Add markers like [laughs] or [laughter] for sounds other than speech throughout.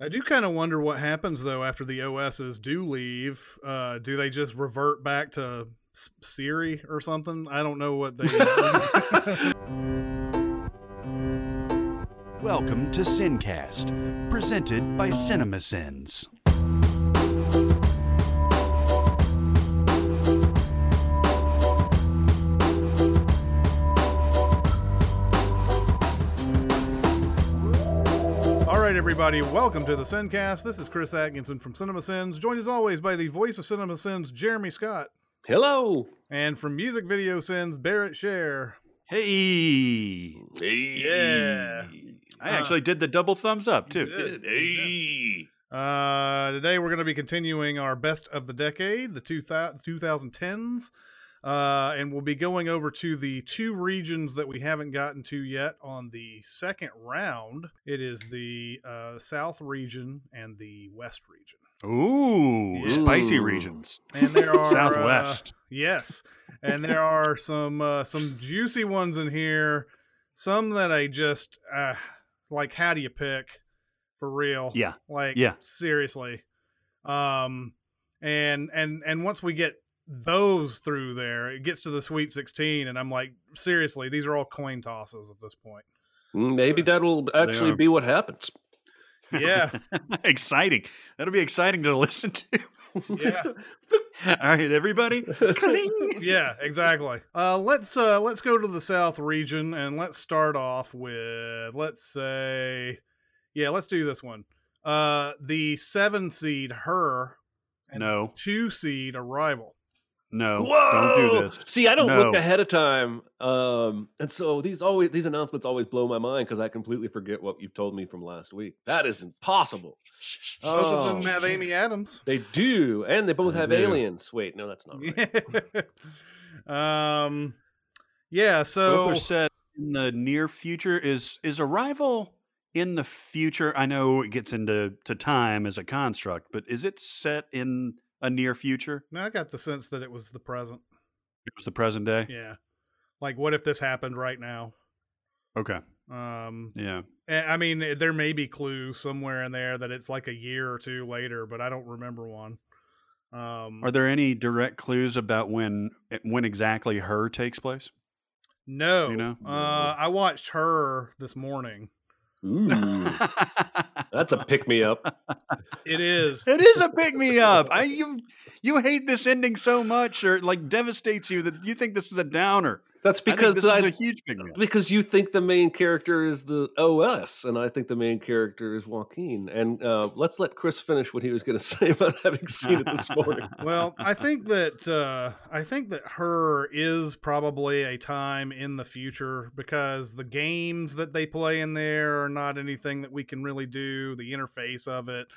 I do kind of wonder what happens though after the OSs do leave. Uh, do they just revert back to Siri or something? I don't know what they. [laughs] Welcome to Sincast, presented by CinemaSins. Everybody, welcome to the Sincast. This is Chris Atkinson from Cinema Sins, joined as always by the voice of Cinema Sins, Jeremy Scott, Hello. and from Music Video Sins, Barrett Share. Hey, Hey. Yeah. I actually did the double thumbs up too. did. Hey. Uh, today we're going to be continuing our best of the decade, the two thou- 2010s, uh, and we'll be going over to the two regions that we haven't gotten to yet on the second round. It is the uh, South region and the West region. Ooh, spicy regions. And there [laughs] are uh, Southwest. yes, and there are some uh, some juicy ones in here. Some that I just uh, like. How do you pick for real? Yeah. like Yeah. seriously. Um, and and and once we get those through there, it gets to the Sweet Sixteen, and I'm like, seriously, these are all coin tosses at this point. Mm, Maybe that'll actually be what happens. Yeah, [laughs] exciting. That'll be exciting to [laughs] listen to. yeah. [laughs] All right, everybody. Cling. yeah, exactly. Uh, let's uh, let's go to the South region and let's start off with let's say, yeah, let's do this one. Uh, the seven seed her, and No, two seed arrival. No, Whoa! don't do this. See, I don't look ahead of time, um, and so these always these announcements always blow my mind because I completely forget what you've told me from last week. That is impossible. Both of them Oh, have Amy Adams. They do, and they both have aliens. Wait, no, that's not right. [laughs] um, yeah. Both So are set in the near future. Is is Arrival in the future? I know it gets into to time as a construct, but is it set in a near future? no, I got the sense that it was the present. It was the present day. Yeah, like what if this happened right now? Okay. Um, Yeah. Eh, I mean, eh, there may be clues somewhere in there that it's like a year or two later, but I don't remember one. Um, Are there any direct clues about when eh, when exactly her takes place? no, you know? uh, I watched her this morning. Ooh, [laughs] [laughs] that's a pick me up. It is. It is a pick me up. I you you hate this ending so much, or like devastates you that you think this is a downer. That's I think because this I- is a huge pick me because you think the main character is the OS, and I think the main character is Joaquin. And uh, let's let Chris finish what he was going [laughs] to say about having seen it this morning. [laughs] well, I think that uh, I think that her is probably a time in the future because the games that they play in there are not anything that we can really do. The interface of it,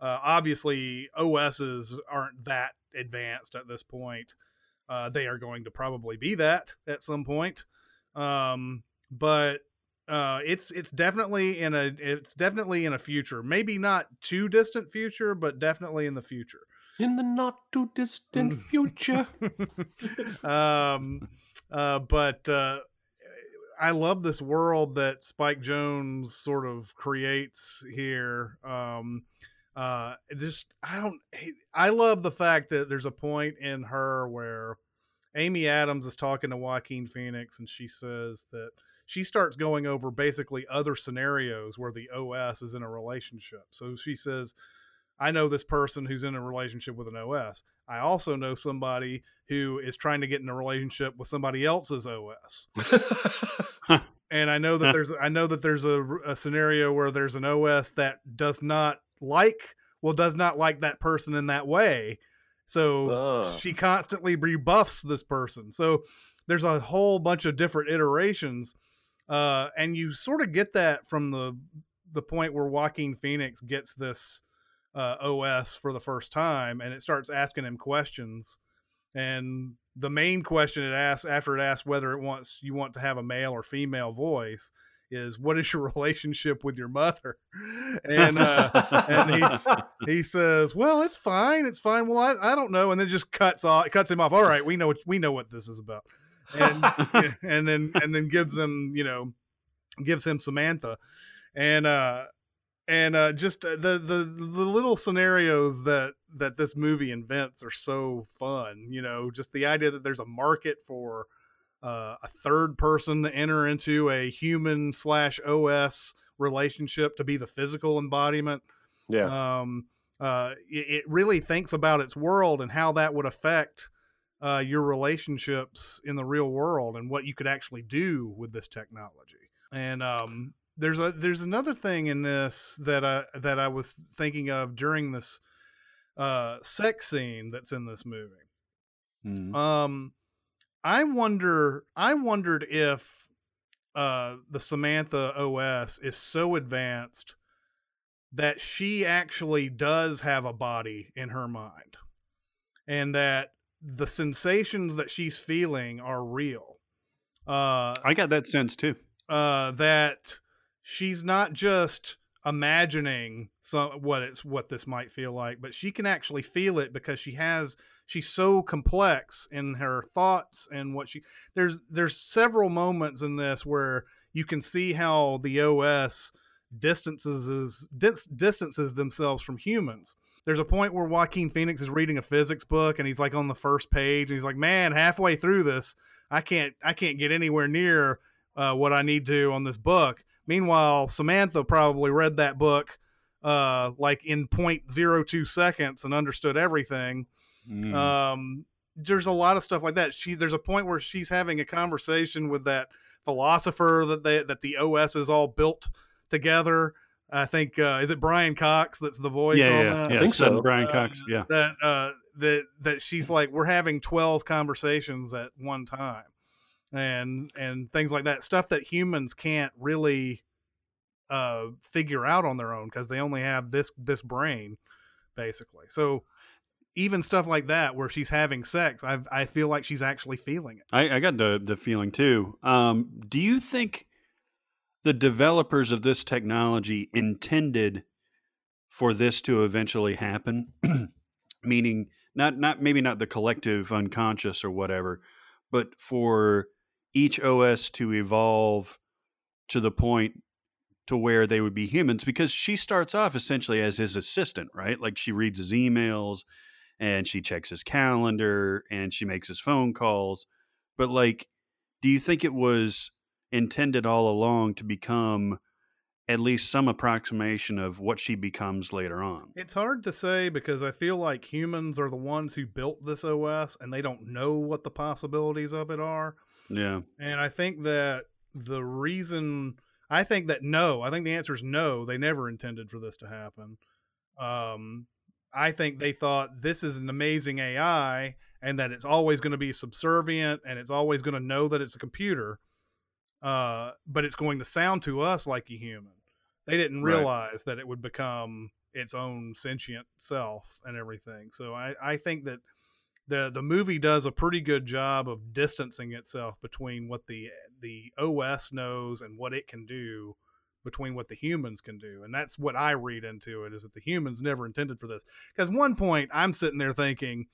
uh, obviously, OSs aren't that advanced at this point. Uh, they are going to probably be that at some point, um, but uh, it's it's definitely in a it's definitely in a future. Maybe not too distant future, but definitely in the future. In the not too distant Mm. future. [laughs] um, uh, but uh, I love this world that Spike Jonze sort of creates here. Um, uh, just I don't. I love the fact that there's a point in her where Amy Adams is talking to Joaquin Phoenix, and she says that she starts going over basically other scenarios where the OS is in a relationship. So she says. I know this person who's in a relationship with an OS. I also know somebody who is trying to get in a relationship with somebody else's OS. [laughs] And I know that there's I know that there's a, a scenario where there's an OS that does not like well does not like that person in that way. So she constantly rebuffs this person. So there's a whole bunch of different iterations. Uh, and you sort of get that from the the point where Joaquin Phoenix gets this uh, OS for the first time, and it starts asking him questions. And the main question it asks after it asks whether it wants you want to have a male or female voice is what is your [laughs] relationship with your mother? [laughs] And uh, and he's, he says, "Well, it's fine, it's fine. Well, I, I don't know," and then just cuts off cuts him off. All right, we know what, we know what this is about, and [laughs] and then and then gives him you know gives him Samantha, and uh and uh, just uh, the, the the little scenarios that that this movie invents are so fun. You know, just the idea that there's a market for uh, a third person to enter into a human slash OS relationship to be the physical embodiment. Yeah. Um, uh, it, it really thinks about its world and how that would affect uh, your relationships in the real world and what you could actually do with this technology. And um, there's a there's another thing in this that I that I was thinking of during this uh, sex scene that's in this movie. Mhm. Um, I wonder. I wondered if uh, the Samantha OS is so advanced that she actually does have a body in her mind, and that the sensations that she's feeling are real. Uh, I got that sense too. uh, that she's not just imagining some what it's what this might feel like, but she can actually feel it because she has she's so complex in her thoughts and what she there's there's several moments in this where you can see how the OS distances is dis, distances themselves from humans. There's a point where Joaquin Phoenix is reading a physics book and he's like on the first page and he's like, "Man, halfway through this, I can't I can't get anywhere near uh, what I need to on this book." Meanwhile, Samantha probably read that book uh, like in 0.02 seconds and understood everything. Mm. Um, there's a lot of stuff like that. She there's a point where she's having a conversation with that philosopher that they that the OS is all built together. I think uh, is it Brian Cox that's the voice yeah, on yeah, that? yeah. think son so. Brian Uh, Cox. Yeah. that uh that that she's like we're having 12 conversations at one time and and things like that stuff that humans can't really uh figure out on their own because they only have this this brain basically so even stuff like that where she's having sex i i feel like she's actually feeling it I, I got the the feeling too. Um, do you think the developers of this technology intended for this to eventually happen? [clears throat] Meaning, not not maybe not the collective unconscious or whatever, but for each OS to evolve to the point to where they would be humans because she starts off essentially as his assistant, right? Like she reads his emails and she checks his calendar and she makes his phone calls. But like, do you think it was intended all along to become at least some approximation of what she becomes later on? it's hard to say because i feel like humans are the ones who built this os and they don't know what the possibilities of it are Yeah. And I think that the reason I think that no, I think the answer is no. They never intended for this to happen. Um, I think they thought this is an amazing AI and that it's always going to be subservient and it's always going to know that it's a computer, uh, but it's going to sound to us like a human. They didn't Right. realize that it would become its own sentient self and everything. So I, I think that the the movie does a pretty good job of distancing itself between what the the OS knows and what it can do between what the humans can do and that's what I read into it is that the humans never intended for this. Because one point I'm sitting there thinking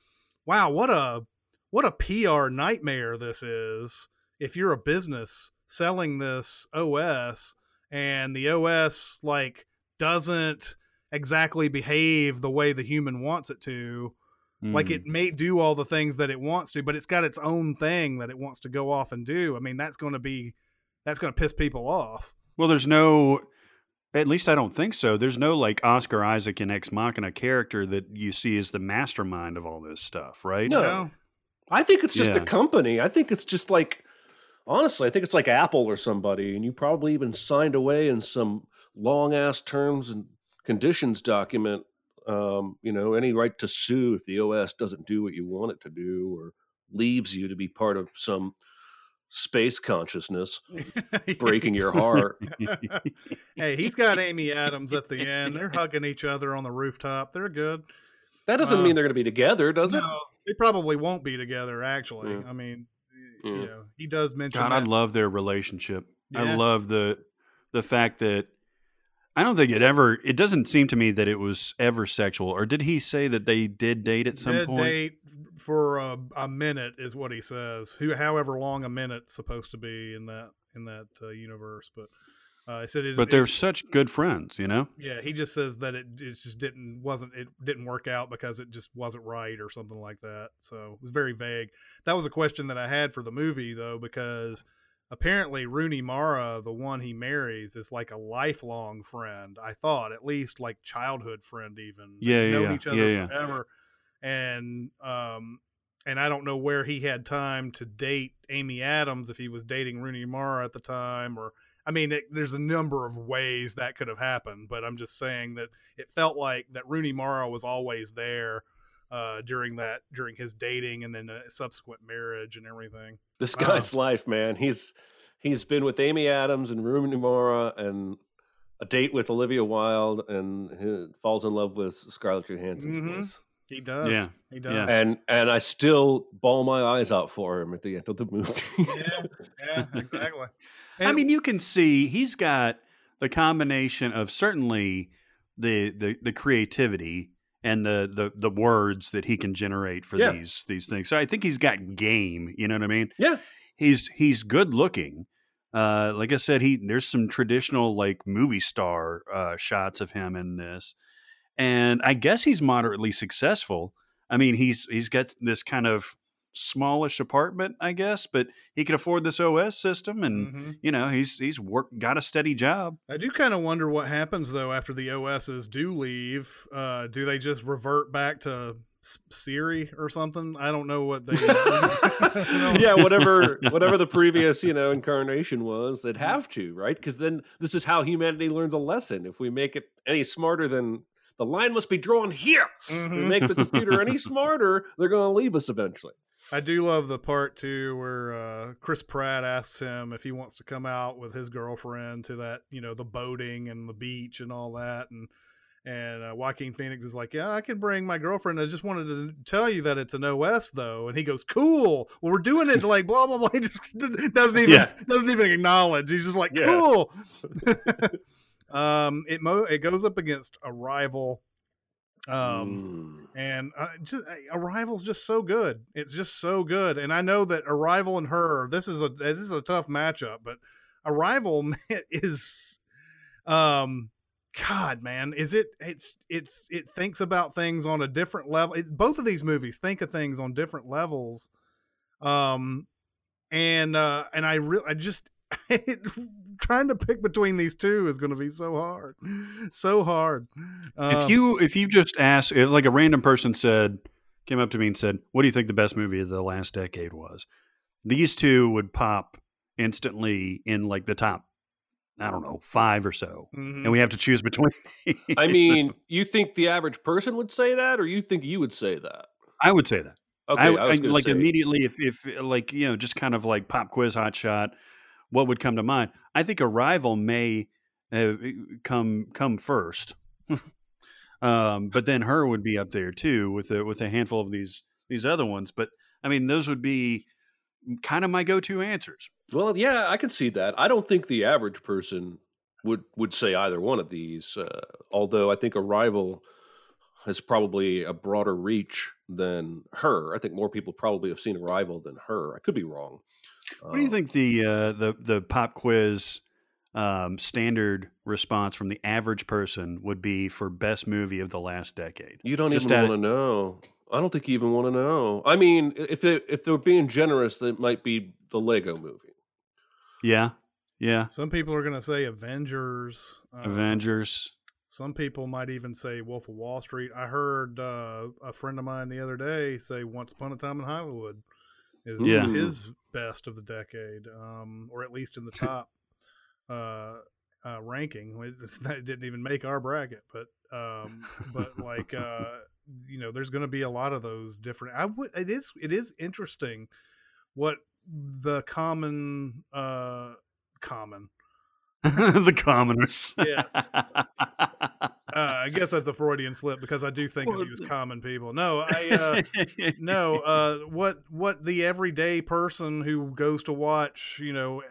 wow what a what a PR nightmare this is if you're a business selling this OS and the OS like doesn't exactly behave the way the human wants it to. Like Mm. it may do all the things that it wants to but it's got its own thing that it wants to go off and do. I mean that's going to be that's going to piss people off Well, there's no. At least I don't think so. There's no like Oscar Isaac and Ex Machina character that you see as the mastermind of all this stuff, right? No. You? I think it's just Yeah. a company. I think it's just like, honestly, I think it's like Apple or somebody, and you probably even signed away in some long ass terms and conditions document. Um, you know, any right to sue if the OS doesn't do what you want it to do or leaves you to be part of some space consciousness [laughs] breaking your heart. [laughs] hey he's got amy adams at the end they're hugging each other on the rooftop they're good That doesn't Uh, mean they're going to be together, does it? they probably won't be together actually Yeah. i mean Yeah. you know he does mention God, I love their relationship. I love the the fact that I don't think it ever. It doesn't seem to me that it was ever sexual. Or did he say that they did date at some Dead point? date for a, a minute is what he says. Who, however long a minute's supposed to be in that in that uh, universe, but Uh, he said, it, but they're such good friends, you know. yeah, he just says that it, it just didn't wasn't it didn't work out because it just wasn't right or something like that. So it was very vague. That was a question that I had for the movie though, because apparently Rooney Mara, the one he marries, is like a lifelong friend. I thought at least like childhood friend, even. They've Yeah, yeah, known yeah. each other Yeah, yeah. forever, and um. And I don't know where he had time to date Amy Adams if he was dating Rooney Mara at the time, or I mean, it, there's a number of ways that could have happened, but I'm just saying that it felt like that Rooney Mara was always there uh, during that during his dating and then a subsequent marriage and everything. This Wow. guy's life, man. He's he's been with Amy Adams and Rooney Mara and a date with Olivia Wilde and he falls in love with Scarlett Johansson's Mhm. He does. Yeah. he does. Yeah. And and I still bawl my eyes out for him at the end of the movie. yeah, yeah, [laughs] exactly. I mean, you can see he's got the combination of certainly the the, the creativity and the, the the words that he can generate for Yeah. these these things. So I think he's got game. You know what I mean? yeah. He's he's good looking. Uh, like I said, he there's some traditional like movie star uh, shots of him in this, and I guess he's moderately successful. I mean, he's he's got this kind of smallish apartment, I guess, but he can afford this OS system, and Mhm. you know he's he's work got a steady job. I do kind of wonder what happens though after the OSs do leave. Uh, do they just revert back to Siri or something? I don't know what they. [laughs] yeah, whatever [laughs] whatever the previous, you know, incarnation was, they'd have to, right? Because then this is how humanity learns a lesson. If we make it any smarter than the line must be drawn here. If we make the computer any [laughs] smarter, they're going to leave us eventually. I do love the part too where uh, Chris Pratt asks him if he wants to come out with his girlfriend to that, you know, the boating and the beach and all that, and and uh, Joaquin Phoenix is like, "Yeah, I can bring my girlfriend. I just wanted to tell you that it's an OS though." And he goes, "Cool. Well, we're doing it like blah blah blah." [laughs] He just doesn't even Yeah. doesn't even acknowledge. He's just like, Yeah. "Cool." [laughs] [laughs] um, it mo- it goes up against Arrival. Um, Mm. and uh, just Arrival's just so good. It's just so good, and I know that Arrival and her. This is a this is a tough matchup, but Arrival [laughs] man, is, um, God, man, is it? It's it's it thinks about things on a different level. It, both of these movies think of things on different levels, um, and uh, and I really I just. [laughs] trying to pick between these two is going to be so hard, so hard. if Um, you if you just ask, if like a random person said, came up to me and said, "What do you think the best movie of the last decade was?" These two would pop instantly in like the top. I don't know, five or so, mhm. and we have to choose between. I mean, [laughs] you think the average person would say that, or you think you would say that? I would say that. Okay, I, I, was I- like say, immediately if if like you know just kind of like pop quiz hot shot what would come to mind i think arrival may uh, come come first [laughs] um but then her would be up there too with a with a handful of these these other ones but i mean those would be kind of my go-to answers Well, yeah, I can see that. I don't think the average person would would say either one of these. Uh, although I think Arrival has probably a broader reach than her. I think more people probably have seen Arrival than her. I could be wrong. What do you Um, think the uh the the pop quiz um standard response from the average person would be for best movie of the last decade You don't Just even want to know. I don't think you even want to know. I mean, if they if they're being generous, it might be the Lego movie. yeah yeah Some people are going to say Avengers. uh, avengers Some people might even say Wolf of Wall Street. I heard uh, a friend of mine the other day say Once Upon a Time in Hollywood is Yeah. his best of the decade, um, or at least in the [laughs] top uh, uh, ranking. It- [laughs] It's not, it didn't even make our bracket, but um, but like [laughs] uh, you know, there's going to be a lot of those different. I would. It is. It is interesting what the common uh, common the commoners. Yes. Uh, I guess that's a Freudian slip because I do think of Well, you as common people. No, I uh, [laughs] no. Uh, what what the everyday person who goes to watch, you know,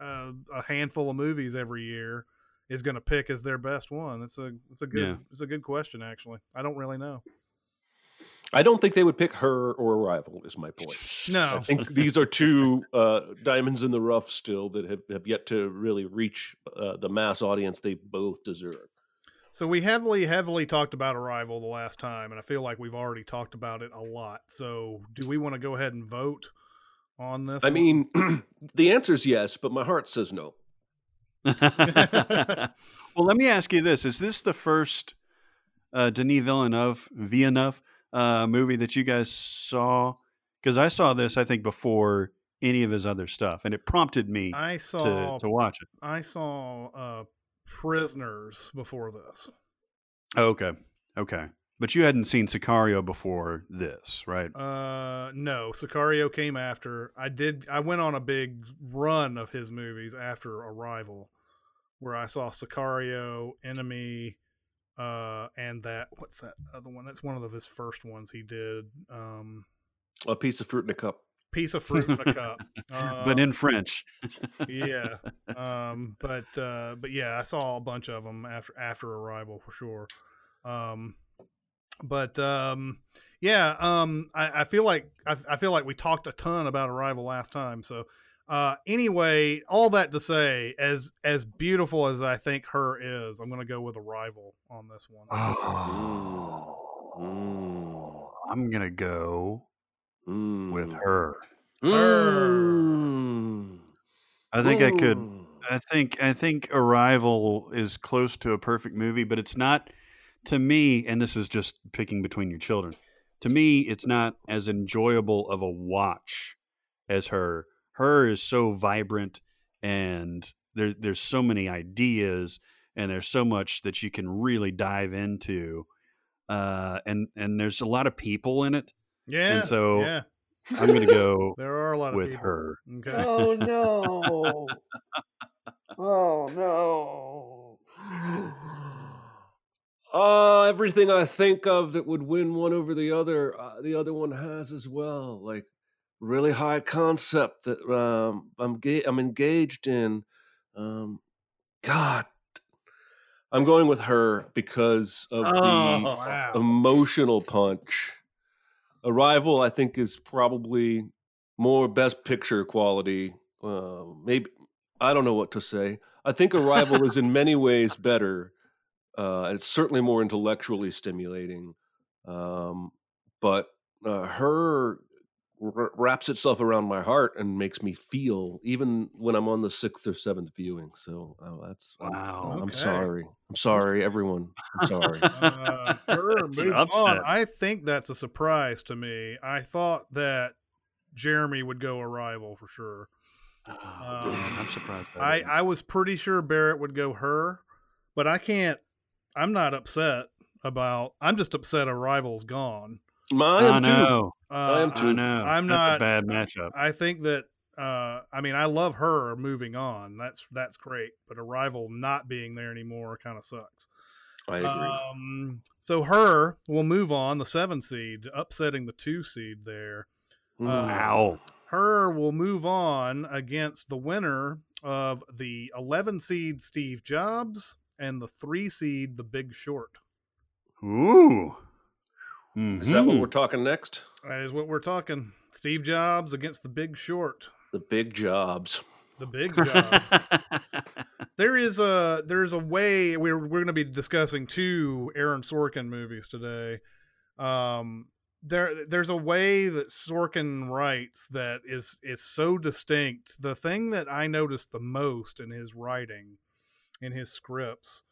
uh, a handful of movies every year is going to pick as their best one? It's a it's a good Yeah. it's a good question actually. I don't really know. I don't think they would pick her or Arrival. Is my point. No, I think these are two uh, diamonds in the rough still that have, have yet to really reach uh, the mass audience they both deserve. So we heavily, heavily talked about Arrival the last time, and I feel like we've already talked about it a lot. So do we want to go ahead and vote on this? I one? mean, [clears throat] the answer is yes, but my heart says no. [laughs] [laughs] well, let me ask you this: Is this the first uh, Denis Villeneuve Villeneuve uh, movie that you guys saw? Because I saw this, I think, before any of his other stuff, and it prompted me I to saw, to watch it. I saw uh, Prisoners before this. Okay, okay, but you hadn't seen Sicario before this, right? Uh, no, Sicario came after. I did. I went on a big run of his movies after Arrival, where I saw Sicario, Enemy, uh, and that what's that other one? That's one of his first ones he did. Um, A piece of fruit in a cup. Piece of fruit in a cup. Uh, [laughs] but in French. yeah, [laughs] um, but uh, but yeah, I saw a bunch of them after after Arrival for sure. Um, but um, yeah, um, I, I feel like I, I feel like we talked a ton about Arrival last time. So uh, anyway, all that to say, as as beautiful as I think her is, I'm going to go with Arrival on this one. [sighs] Oh, Mm. I'm gonna go Mm. with her. Mm. I think I could. I think I think Arrival is close to a perfect movie, but it's not to me. And this is just picking between your children. To me, it's not as enjoyable of a watch as her. Her is so vibrant, and there's there's so many ideas, and there's so much that you can really dive into, uh, and and there's a lot of people in it. Yeah, And so yeah, I'm gonna go [laughs] there are a lot with people. her. Okay. Oh no! [laughs] oh no! Uh, everything I think of that would win one over the other, uh, the other one has as well. Like really high concept that um, I'm ga- I'm engaged in. Um, God, I'm going with her because of the Wow. emotional punch. Arrival, I think, is probably more best picture quality. Uh, maybe I don't know what to say. I think Arrival is in [laughs] many ways better. Uh, it's certainly more intellectually stimulating, um, but uh, her wraps itself around my heart and makes me feel, even when I'm on the sixth or seventh viewing. So uh, that's I'm- Wow. I'm sorry. I'm sorry, everyone. I'm sorry. [laughs] uh, her That's move on. I think that's a surprise to me. I thought that Jeremy would go Arrival for sure. Oh, man, I'm surprised. by I. I was pretty sure Barrett would go her, but I can't. I'm not upset about. I'm just upset Arrival's gone. I I am too. Uh. I am I too. know. I'm That's not- a bad matchup. I think that. Uh, I mean, I love her moving on. That's that's great, but Arrival not being there anymore kind of sucks. I agree. Um, so her will move on the seven seed, upsetting the two seed there. Wow. Her will move on against the winner of the 11 seed Steve Jobs and the three seed The Big Short. Ooh. Is that what Mhm. we're talking next? That is what we're talking. Steve Jobs against The Big Short. The big jobs. The Big Jobs. [laughs] there is a there's a way we're we're going to be discussing two Aaron Sorkin movies today. Um, there there's a way that Sorkin writes that is is so distinct. The thing that I noticed the most in his writing, in his scripts,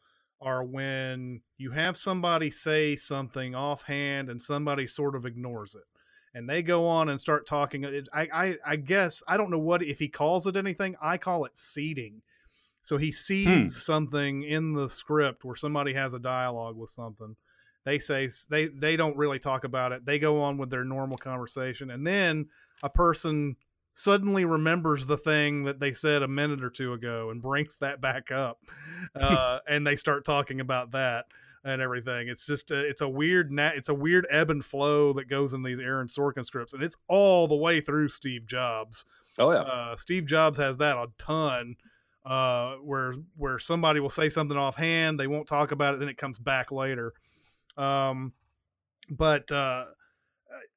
are when you have somebody say something offhand and somebody sort of ignores it and they go on and start talking. I, I, I guess I don't know what if he calls it anything. I call it seeding. So he hmm. seeds something in the script where somebody has a dialogue with something. They say they they don't really talk about it. They go on with their normal conversation, and then a person suddenly remembers the thing that they said a minute or two ago and brings that back up, [laughs] uh, and they start talking about that and everything. It's just a, it's a weird na- it's a weird ebb and flow that goes in these Aaron Sorkin scripts, and it's all the way through Steve Jobs. Oh yeah. Uh, Steve Jobs has that a ton, uh, where where somebody will say something offhand, they won't talk about it, then it comes back later. Um, but uh,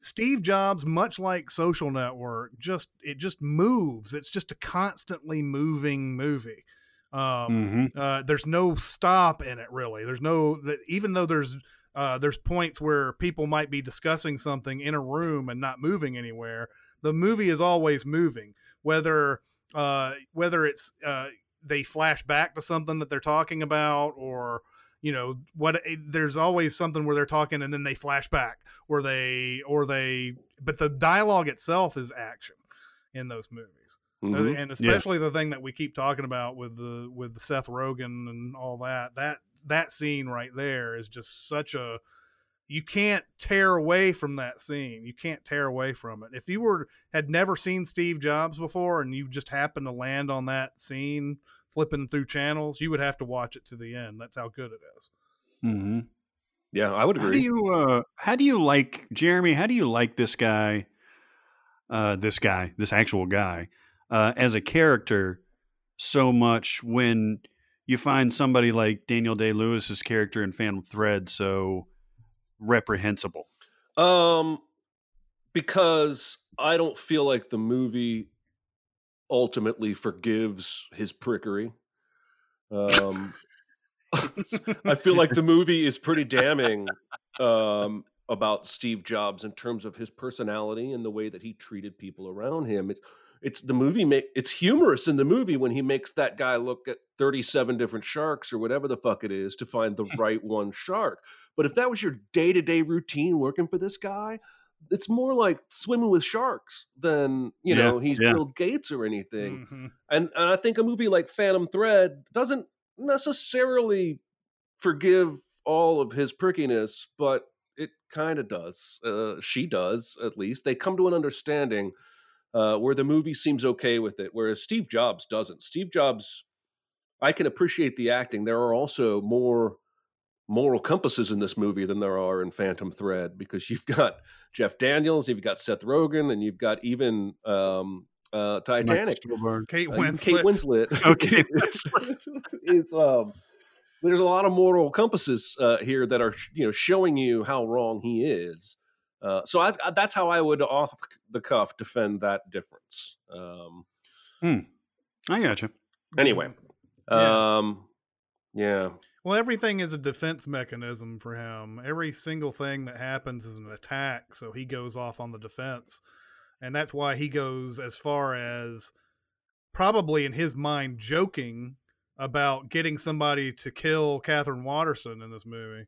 Steve Jobs, much like Social Network, just it just moves. It's just a constantly moving movie. Um, hmm uh, there's no stop in it really. There's no even though there's uh, there's points where people might be discussing something in a room and not moving anywhere. The movie is always moving, whether uh, whether it's uh, they flash back to something that they're talking about or you know what eh, there's always something where they're talking and then they flash back or they or they but the dialogue itself is action in those movies. Uh, Mhm. and especially the thing that we keep talking about with the with Seth Rogen and all that that that scene right there is just such a you can't tear away from that scene. You can't tear away from it. If you were had never seen Steve Jobs before and you just happened to land on that scene flipping through channels you would have to watch it to the end that's how good it is hmm Yeah, I would agree. How do agree. you uh, how do you like Jeremy? How do you like this guy? Uh, this guy, this actual guy, uh, as a character, so much when you find somebody like Daniel Day Lewis's character in Phantom Thread so reprehensible. Um, because I don't feel like the movie ultimately forgives his prickery. Um, [laughs] I feel like the movie is pretty damning um, about Steve Jobs in terms of his personality and the way that he treated people around him. It's it's the movie make it's humorous in the movie when he makes that guy look at 37 different sharks or whatever the fuck it is to find the [laughs] right one shark. But if that was your day-to-day routine working for this guy, it's more like swimming with sharks than, you Yeah, know, he's yeah. Bill Gates or anything Mhm. and and I think a movie like Phantom Thread doesn't necessarily forgive all of his prickiness, but it kind of does. Uh, she does, at least. They come to an understanding uh, where the movie seems okay with it, whereas Steve Jobs doesn't. Steve Jobs, I can appreciate the acting. There are also more moral compasses in this movie than there are in Phantom Thread because you've got Jeff Daniels, you've got Seth Rogen, and you've got even um, uh, Titanic. Stuhlbarg. Kate Uh, Winslet. Kate Winslet. [laughs] Okay. [laughs] it's um, there's a lot of moral compasses uh, here that are you know showing you how wrong he is. Uh, so I, I- that's how I would off the cuff defend that difference. Um, I gotcha. anyway, Yeah. um, yeah, Well, everything is a defense mechanism for him. Every single thing that happens is an attack, so he goes off on the defense. And that's why he goes as far as probably in his mind joking about getting somebody to kill Katherine Waterston in this movie.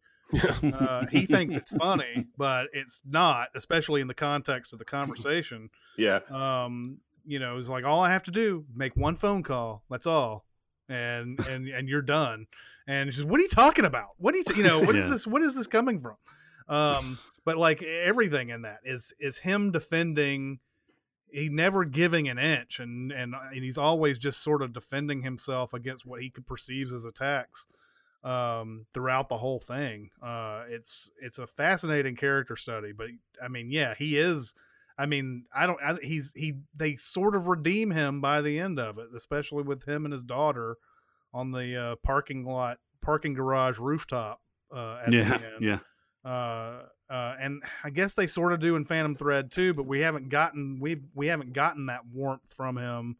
Uh, he thinks it's funny, [laughs] but it's not, especially in the context of the conversation. [laughs] yeah, um, you know, it's like all I have to do make one phone call. That's all, and and and you're done. And she's, what are you talking about? What are you, t- you know, [laughs] what is Yeah. this? What is this coming from? Um, but like everything in that is is him defending. He never giving an inch, and and and he's always just sort of defending himself against what he perceives as attacks um throughout the whole thing uh it's it's a fascinating character study but i mean yeah he is I mean, I don't. I, he's he. They sort of redeem him by the end of it, especially with him and his daughter on the uh, parking lot, parking garage rooftop. Uh, at yeah, the end. yeah. Uh, uh, and I guess they sort of do in Phantom Thread too, but we haven't gotten we we haven't gotten that warmth from him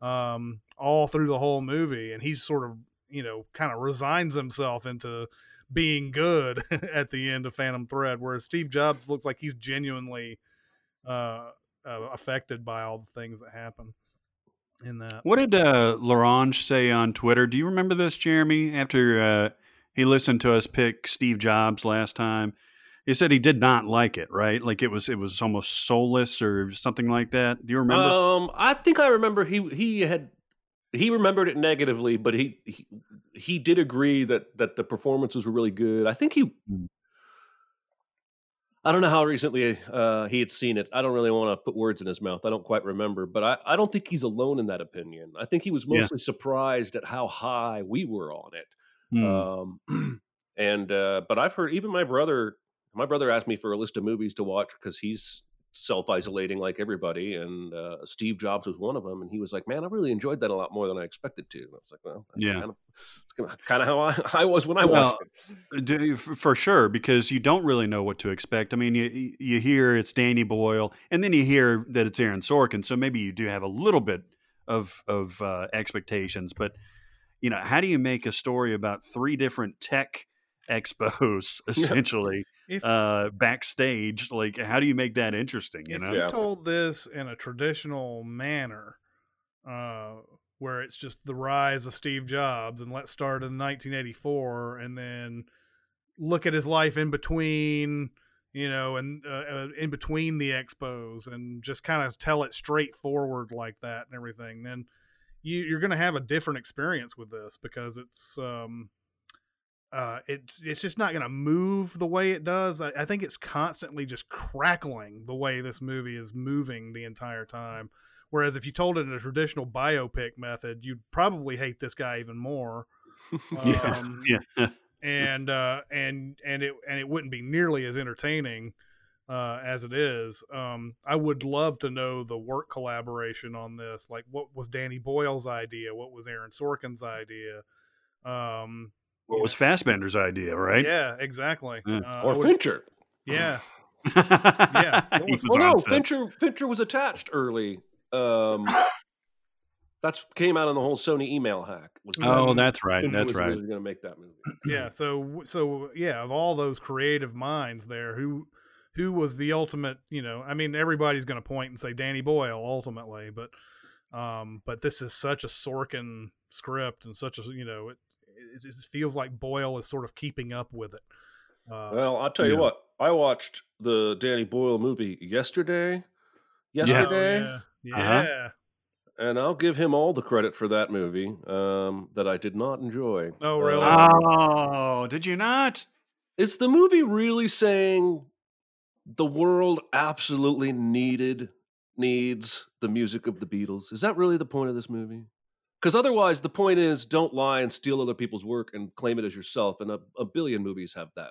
um, all through the whole movie, and he's sort of you know kind of resigns himself into being good [laughs] at the end of Phantom Thread, whereas Steve Jobs looks like he's genuinely uh, uh, affected by all the things that happen in that. What did uh, Larange say on Twitter? Do you remember this, Jeremy? After uh, he listened to us pick Steve Jobs last time, he said he did not like it. Right? Like it was it was almost soulless or something like that. Do you remember? Um, I think I remember he he had he remembered it negatively, but he he, he did agree that that the performances were really good. I think he. Mm. I don't know how recently uh, he had seen it. I don't really want to put words in his mouth. I don't quite remember, but I, I don't think he's alone in that opinion. I think he was Yeah. mostly surprised at how high we were on it. Hmm. Um, [clears throat] and uh, but I've heard even my brother, my brother asked me for a list of movies to watch because he's self isolating like everybody, and uh, Steve Jobs was one of them. And he was like, "Man, I really enjoyed that a lot more than I expected to." And I was like, "Well, that's Yeah. kind of, it's kind of how I, [laughs] I was when I Well, watched it." Do for sure because you don't really know what to expect. I mean, you you hear it's Danny Boyle, and then you hear that it's Aaron Sorkin, so maybe you do have a little bit of of uh, expectations. But you know, how do you make a story about three different tech expos [laughs] essentially If uh, backstage? Like, how do you make that interesting? You if know, you Yeah. told this in a traditional manner, uh, where it's just the rise of Steve Jobs, and let's start in 1984, and then look at his life in between, you know, and uh, uh, in between the expos, and just kind of tell it straightforward like that and everything, then you, you're going to have a different experience with this because it's. Um, uh, it's it's just not going to move the way it does. I, I think it's constantly just crackling the way this movie is moving the entire time. Whereas if you told it in a traditional biopic method, you'd probably hate this guy even more. [laughs] Yeah. Um, yeah, [laughs] and uh, and and it and it wouldn't be nearly as entertaining uh, as it is. Um, I would love to know the work collaboration on this. Like, what was Danny Boyle's idea? What was Aaron Sorkin's idea? Um, what was Fassbender's idea, right? yeah, exactly. Yeah. Uh, or Fincher. Yeah, [laughs] yeah, was- was Well, no, set. Fincher Fincher was attached early. Um, [coughs] that's came out in the whole Sony email hack. Was Oh, that that's right. Fincher That's was right. Really going to make that movie. [coughs] yeah. So so yeah, of all those creative minds there, who who was the ultimate? You know, I mean, everybody's going to point and say Danny Boyle ultimately, but um, but this is such a Sorkin script and such a you know it it, it feels like Boyle is sort of keeping up with it. Uh, Well, I'll tell you Yeah. what. I watched the Danny Boyle movie yesterday. oh, Yesterday, yeah, yeah. Uh-huh. and I'll give him all the credit for that movie um, that I did not enjoy. Oh, really? Uh, Oh, did you not? is the movie really saying the world absolutely needed needs the music of the Beatles? Is that really the point of this movie? Because otherwise, the point is don't lie and steal other people's work and claim it as yourself. And a, a billion movies have that.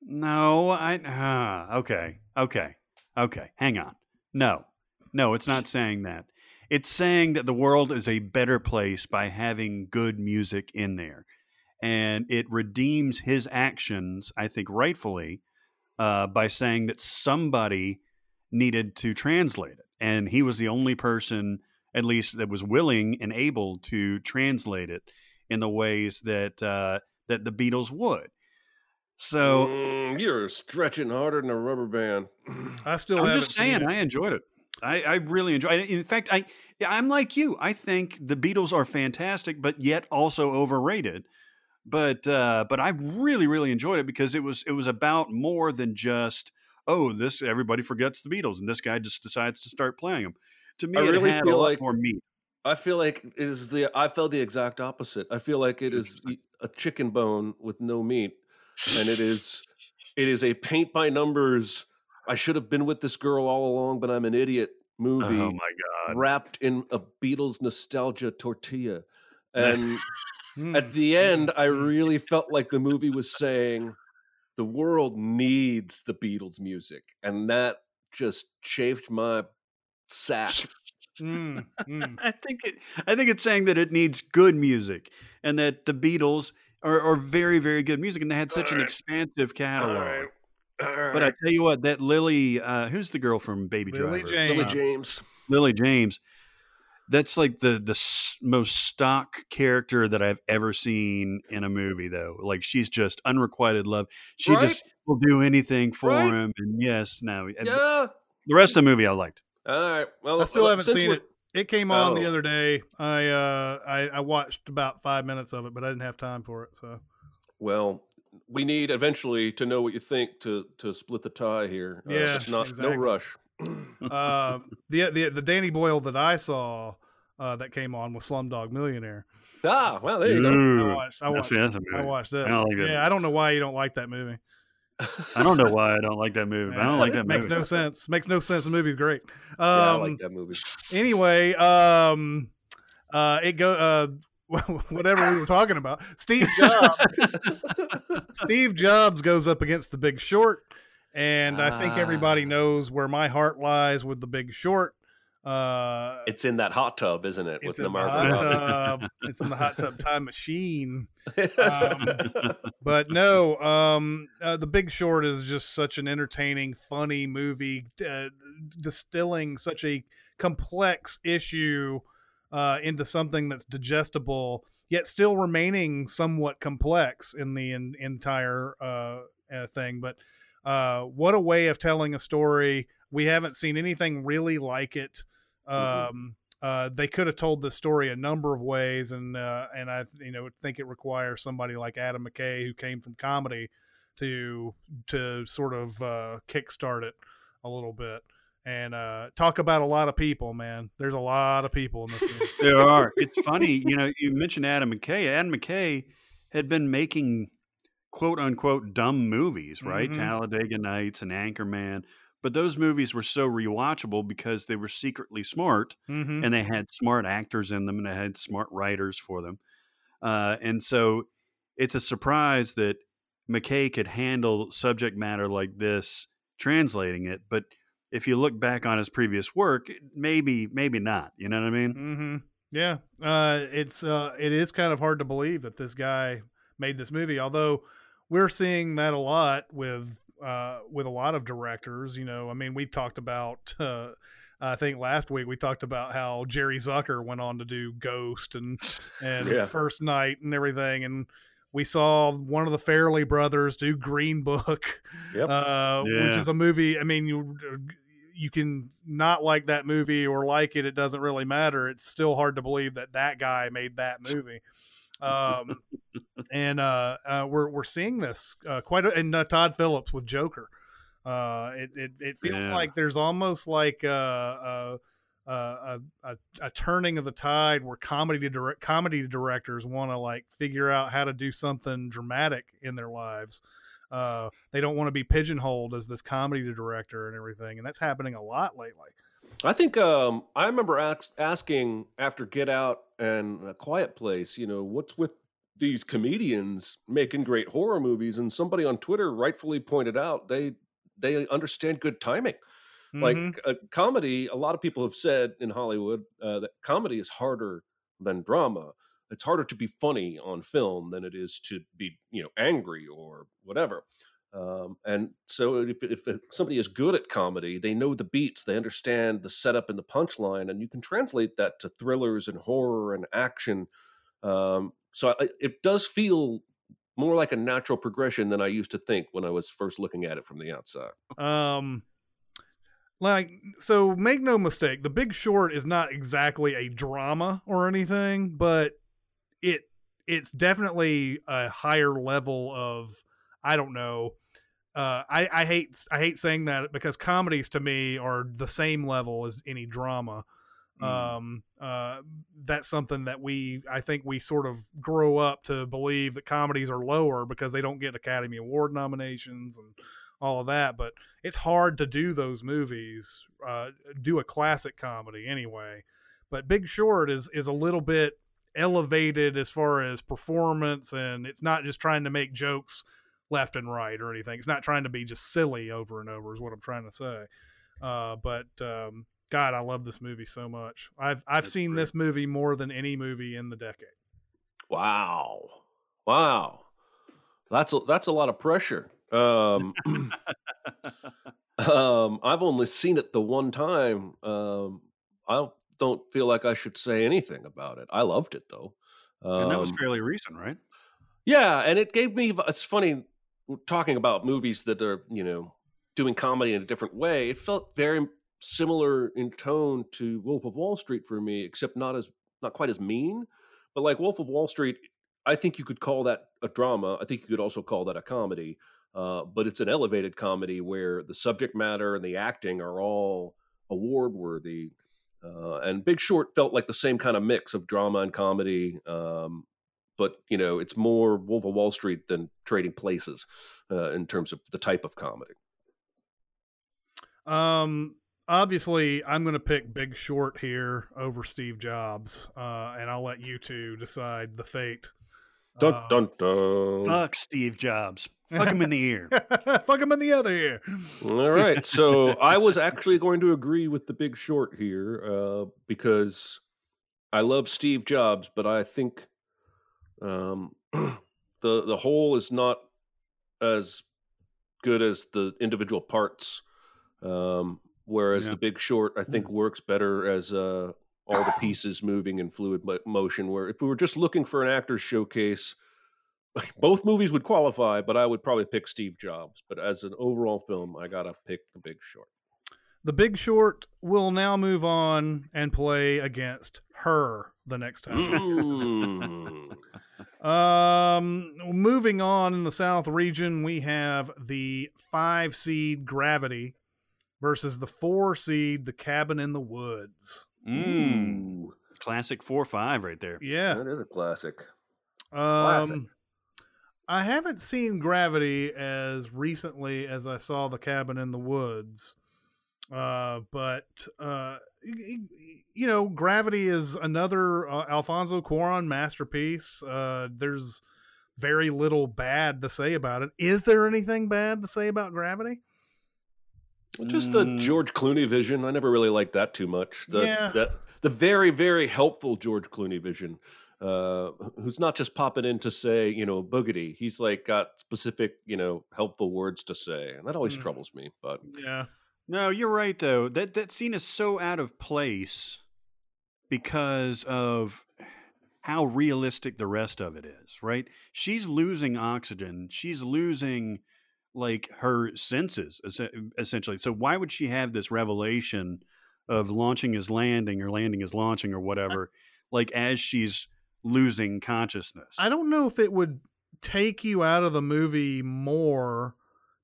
No, I. Uh, okay, okay, okay. Hang on. No, no, it's not saying that. It's saying that the world is a better place by having good music in there, and it redeems his actions. I think rightfully uh, by saying that somebody needed to translate it, and he was the only person, at least, that was willing and able to translate it in the ways that uh, that the Beatles would. So Mm, you're stretching harder than a rubber band. [clears throat] I still I'm just saying. I enjoyed it. I, I really enjoyed it. In fact, I I'm like you. I think the Beatles are fantastic, but yet also overrated. But uh, but I really really enjoyed it because it was it was about more than just oh this everybody forgets the Beatles and this guy just decides to start playing them. To me, I really feel like- more meat. I feel like it is the. I felt the exact opposite. I feel like it is a chicken bone with no meat, and it [laughs] is it is a paint by numbers. I should have been with this girl all along, but I'm an idiot. Movie Oh my god! wrapped in a Beatles nostalgia tortilla, and [laughs] Hmm. at the end, I really felt like the movie was saying the world needs the Beatles music, and that just chafed my sack. [laughs] Mm, mm. I think it, I think it's saying that it needs good music and that the Beatles are, are very very good music and they had such an Alright. expansive catalog. Alright, But I tell you what, that Lily, uh, who's the girl from Baby Lily Driver? James. Lily James. Lily James. That's like the the most stock character that I've ever seen in a movie, though. Like she's just unrequited love. She Right? just will do anything for Right? him. And yes, now Yeah. the rest of the movie I liked. All right. Well, I still well, haven't seen we're- it. It came on the Oh. other day. I uh I, I watched about five minutes of it, but I didn't have time for it. So Well, we need eventually to know what you think to to split the tie here. Uh, Yeah, it's not exactly. no rush. [laughs] uh, the the the Danny Boyle that I saw uh, that came on was Slumdog Millionaire. ah, well, there you go. I watched. I watched. that's a I movie. watched that. I don't like that. Yeah, I don't know why you don't like that movie. I don't know why I don't like that movie. but I don't like that Makes movie. Makes no sense. Makes no sense. The movie's great. Um, yeah, I like that movie. anyway, um, uh, it go uh, [laughs] whatever we were talking about. Steve Jobs. Steve Jobs goes up against The Big Short, and I think everybody Ah. knows where my heart lies with The Big Short. Uh, It's in that hot tub, isn't it? it's with in the Margot hot tub. [laughs] it's in the hot tub time machine. um, [laughs] but no, um, uh, The Big Short is just such an entertaining, funny movie, uh, distilling such a complex issue uh, into something that's digestible, yet still remaining somewhat complex in the in, entire uh, uh, thing. But uh, what a way of telling a story! We haven't seen anything really like it. Mhm. Um, uh, they could have told the story a number of ways, and uh, and I you know think it requires somebody like Adam McKay who came from comedy to to sort of uh, kickstart it a little bit and uh, talk about a lot of people. Man, there's a lot of people in this. [laughs] movie. there are. [laughs] It's funny, you know. You mentioned Adam McKay. Adam McKay had been making quote unquote dumb movies, right? Mhm. Talladega Nights and Anchorman. But those movies were so rewatchable because they were secretly smart Mhm. and they had smart actors in them and they had smart writers for them. Uh, and so it's a surprise that McKay could handle subject matter like this, translating it. But if you look back on his previous work, maybe, maybe not. You know what I mean? hmm Yeah, uh, it's uh, it is kind of hard to believe that this guy made this movie. Although we're seeing that a lot with uh, with a lot of directors. You know, I mean, we talked about. Uh, I think last week we talked about how Jerry Zucker went on to do Ghost and and Yeah. First Knight and everything, and we saw one of the Farrelly brothers do Green Book, Yep. uh, which is a movie. I mean, you you can not like that movie or like it; it doesn't really matter. It's still hard to believe that that guy made that movie. Um, and uh, uh, we're we're seeing this uh, quite, a, and uh, Todd Phillips with Joker. Uh, it, it it feels Yeah. like there's almost like uh, uh, uh, a, a a turning of the tide where comedy direct comedy directors want to like figure out how to do something dramatic in their lives. Uh, they don't want to be pigeonholed as this comedy director and everything, and that's happening a lot lately. I think um, I remember ask, asking after Get Out and A Quiet Place, you know, what's with these comedians making great horror movies? And somebody on Twitter rightfully pointed out they they understand good timing. Mhm. Like a comedy, a lot of people have said in Hollywood uh, that comedy is harder than drama. It's harder to be funny on film than it is to be, you know, angry or whatever. Um, and so if, if somebody is good at comedy, they know the beats, they understand the setup and the punchline, and you can translate that to thrillers and horror and action. Um, so I, it does feel more like a natural progression than I used to think when I was first looking at it from the outside. Um, like so, make no mistake, The Big Short is not exactly a drama or anything, but it it's definitely a higher level of I don't know. Uh, I, I hate I hate saying that because comedies to me are the same level as any drama. Mm. Um, uh, that's something that we I think we sort of grow up to believe that comedies are lower because they don't get Academy Award nominations and all of that. But it's hard to do those movies, uh, do a classic comedy anyway. But Big Short is is a little bit elevated as far as performance, and it's not just trying to make jokes left and right or anything. It's not trying to be just silly over and over, is what I'm trying to say. Uh, but um, God, I love this movie so much. I've I've That's seen great. this movie more than any movie in the decade. Wow. Wow. That's a, that's a lot of pressure. Um, [clears throat] um, I've only seen it the one time. Um, I don't, don't feel like I should say anything about it. I loved it though. Um, and that was fairly recent, right? yeah, and it gave me. It's funny we're talking about movies that are you know doing comedy in a different way. It felt very similar in tone to Wolf of Wall Street for me, except not as not quite as mean. But like Wolf of Wall Street, I think you could call that a drama. I think you could also call that a comedy. Uh, but it's an elevated comedy where the subject matter and the acting are all award worthy. Uh, and Big Short felt like the same kind of mix of drama and comedy. Um, but you know, it's more Wolf of Wall Street than Trading Places uh, in terms of the type of comedy. Um, obviously, I'm going to pick Big Short here over Steve Jobs, uh, and I'll let you two decide the fate. Dun Uh, dun dun. Fuck Steve Jobs. Fuck him in the ear. [laughs] Fuck him in the other ear. All right. So [laughs] I was actually going to agree with the big short here uh, because I love Steve Jobs, but I think um, [clears throat] the the whole is not as good as the individual parts. Um, whereas Yeah. the Big Short, I think, works better as uh, all the pieces moving in fluid motion. Where if we were just looking for an actor's showcase, [laughs] both movies would qualify, but I would probably pick Steve Jobs. But as an overall film, I gotta pick The Big Short. The Big Short will now move on and play against her the next time. Mm. Um, moving on in the South region, we have the five seed Gravity versus the four seed The Cabin in the Woods. Mm. Classic four five right there. Yeah. that is a classic. Um, I haven't seen Gravity as recently as I saw The Cabin in the Woods. Uh, but uh, y- y- you know, Gravity is another uh, Alfonso Cuarón masterpiece. Uh, there's very little bad to say about it. Is there anything bad to say about Gravity? Just the Mm. George Clooney vision. I never really liked that too much. The, Yeah. the, the very, very helpful George Clooney vision, uh, who's not just popping in to say, you know, boogity. He's like got specific, you know, helpful words to say. And that always Mm. troubles me. But Yeah. No, you're right though. That that scene is so out of place because of how realistic the rest of it is, right? She's losing oxygen. She's losing like her senses essentially. So why would she have this revelation of launching is landing or landing is launching or whatever like as she's losing consciousness? I don't know if it would take you out of the movie more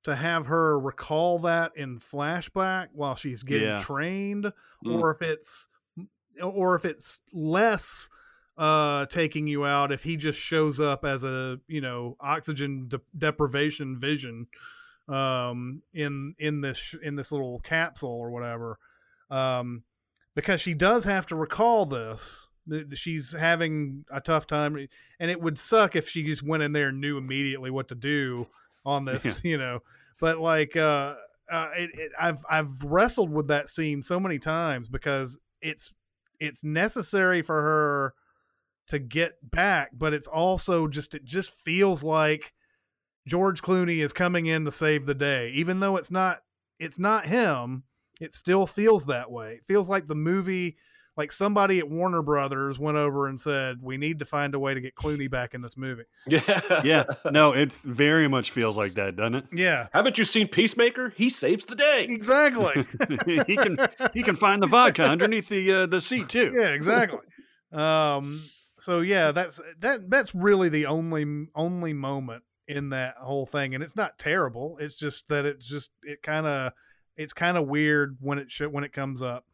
to have her recall that in flashback while she's getting Yeah. trained Mm. or if it's or if it's less uh taking you out if he just shows up as a you know oxygen de- deprivation vision um in in this sh- in this little capsule or whatever um because she does have to recall this she's having a tough time and it would suck if she just went in there and knew immediately what to do on this [laughs] you know but like uh, uh it, it, i've i've wrestled with that scene so many times because it's it's necessary for her to get back but it's also just it just feels like george clooney is coming in to save the day. Even though it's not it's not him it still feels that way. It feels like the movie like somebody at warner brothers went over and said we need to find a way to get clooney back in this movie yeah. yeah, [laughs] no, it very much feels like that, doesn't it? yeah Haven't you seen Peacemaker? He saves the day. exactly [laughs] he can he can find the vodka underneath the uh, the seat too. yeah exactly um so yeah that's that that's really the only only moment in that whole thing and it's not terrible it's just that it's just it kind of it's kind of weird when it sh- when it comes up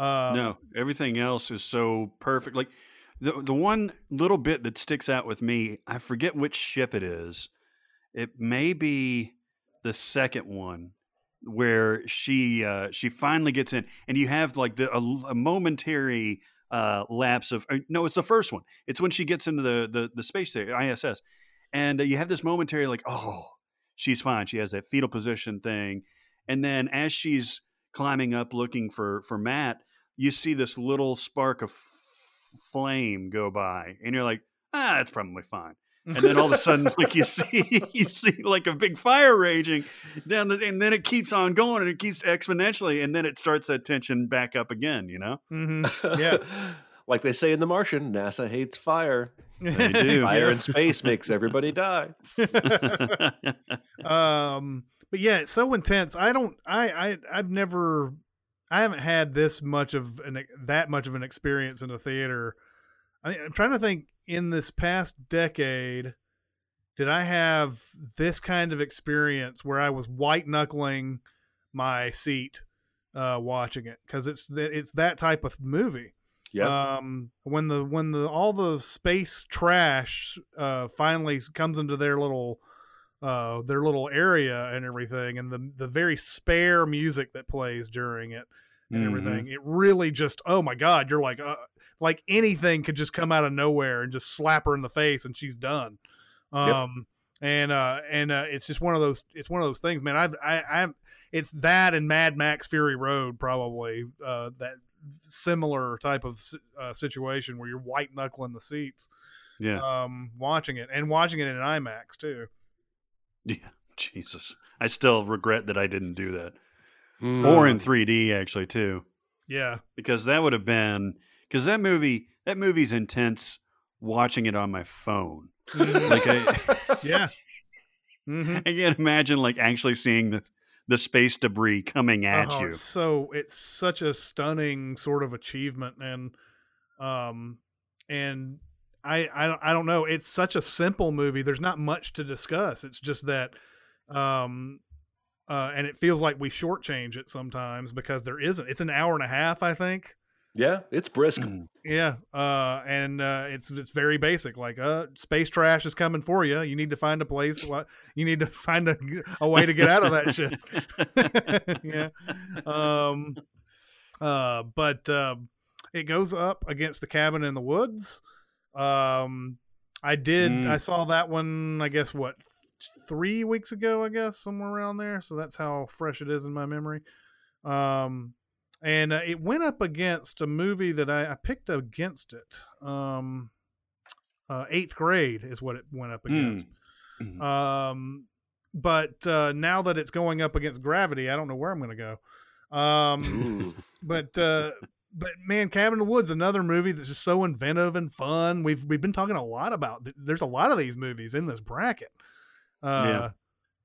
um, no, everything else is so perfect. Like the the one little bit that sticks out with me, I forget which ship it is. It may be the second one where she uh, she finally gets in, and you have like the a, a momentary uh, lapse of uh, no, it's the first one. It's when she gets into the the, the space station ISS, and uh, you have this momentary like oh she's fine. She has that fetal position thing, and then as she's climbing up looking for for Matt, you see this little spark of flame go by, and you're like, ah, that's probably fine. And then all of a sudden, [laughs] like you see, [laughs] you see like a big fire raging down the, and then it keeps on going, and it keeps exponentially, and then it starts that tension back up again. You know, mhm. Yeah. [laughs] like they say in The Martian, NASA hates fire. They do. Fire Yeah. in space makes everybody die. um but yeah it's so intense i don't i i i've never i haven't had this much of an that much of an experience in a theater. I, i'm trying to think in this past decade did i have this kind of experience where i was white knuckling my seat uh watching it? Because it's th- it's that type of movie. Yeah. um when the when the all the space trash uh finally comes into their little uh their little area and everything and the the very spare music that plays during it and Mhm. everything it really just oh my god you're like uh, like anything could just come out of nowhere and just slap her in the face and she's done Yep. um and uh, and uh, it's just one of those. It's one of those things, man. I've, I, I'm. It's that and Mad Max Fury Road probably uh, that similar type of uh, situation where you're white knuckling the seats, Yeah. um, watching it and watching it in IMAX too. [laughs] yeah. Jesus. I still regret that I didn't do that. Hmm. Or in 3D actually too. Yeah, Because that would have been cuz that movie that movie's intense watching it on my phone. Like I [laughs] yeah. [laughs] hmm I can't imagine like actually seeing the the space debris coming at Oh, you. It's so it's such a stunning sort of achievement, and um, and I I don't- I don't know. It's such a simple movie. There's not much to discuss. It's just that, um, uh, and it feels like we shortchange it sometimes because there isn't. It's an hour and a half, I think. yeah, it's brisk. Mm. Yeah, uh, and uh, it's it's very basic. Like, uh, space trash is coming for you. You need to find a place. wha- You need to find a, a way to get out of that shit. [laughs] yeah. Um. Uh. But um, it goes up against the cabin in the woods. Um. I did. Mm. I saw that one. I guess what three weeks ago. I guess somewhere around there. So that's how fresh it is in my memory. Um and uh, it went up against a movie that I, I picked against it. Um, uh, eighth grade is what it went up against. Mm. Um, but uh, now that it's going up against Gravity, I don't know where I'm going to go. Um, but uh, but man, Cabin in the Woods, another movie that's just so inventive and fun. We've we've been talking a lot about. th- There's a lot of these movies in this bracket. Uh, Yeah.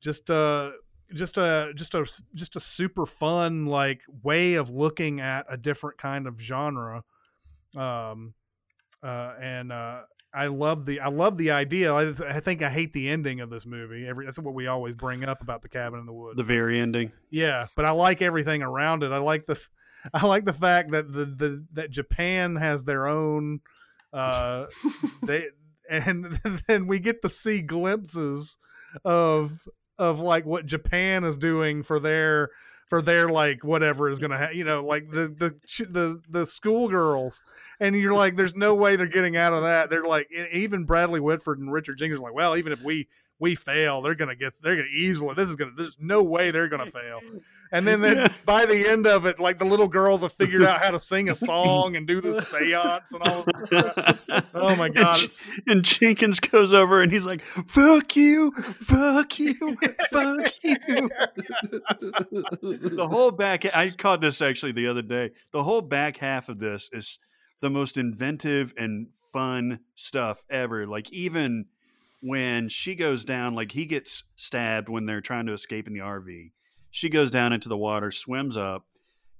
Just uh, just a just a just a super fun like way of looking at a different kind of genre. Um, uh, and uh, I love the I love the idea. I, I think I hate the ending of this movie. Every that's what we always bring up about the Cabin in the Woods. The very ending. Yeah, but I like everything around it. I like the I like the fact that the, the that Japan has their own uh [laughs] they and [laughs] then we get to see glimpses of of like what Japan is doing for their for their like whatever is gonna ha- you know like the the the the schoolgirls. And you're like there's no way they're getting out of that. They're like even Bradley Whitford and Richard Jenkins are like well even if we we fail they're gonna get they're gonna easily this is gonna there's no way they're gonna fail and then, then by the end of it like the little girls have figured out how to sing a [laughs] song and do the seance and all this crap. oh my god And, and Jenkins goes over and he's like, "Fuck you, fuck you, fuck you." the whole back I caught this actually the other day. The whole back half of this is the most inventive and fun stuff ever. Like even when she goes down, like he gets stabbed when they're trying to escape in the RV. She goes down into the water, swims up,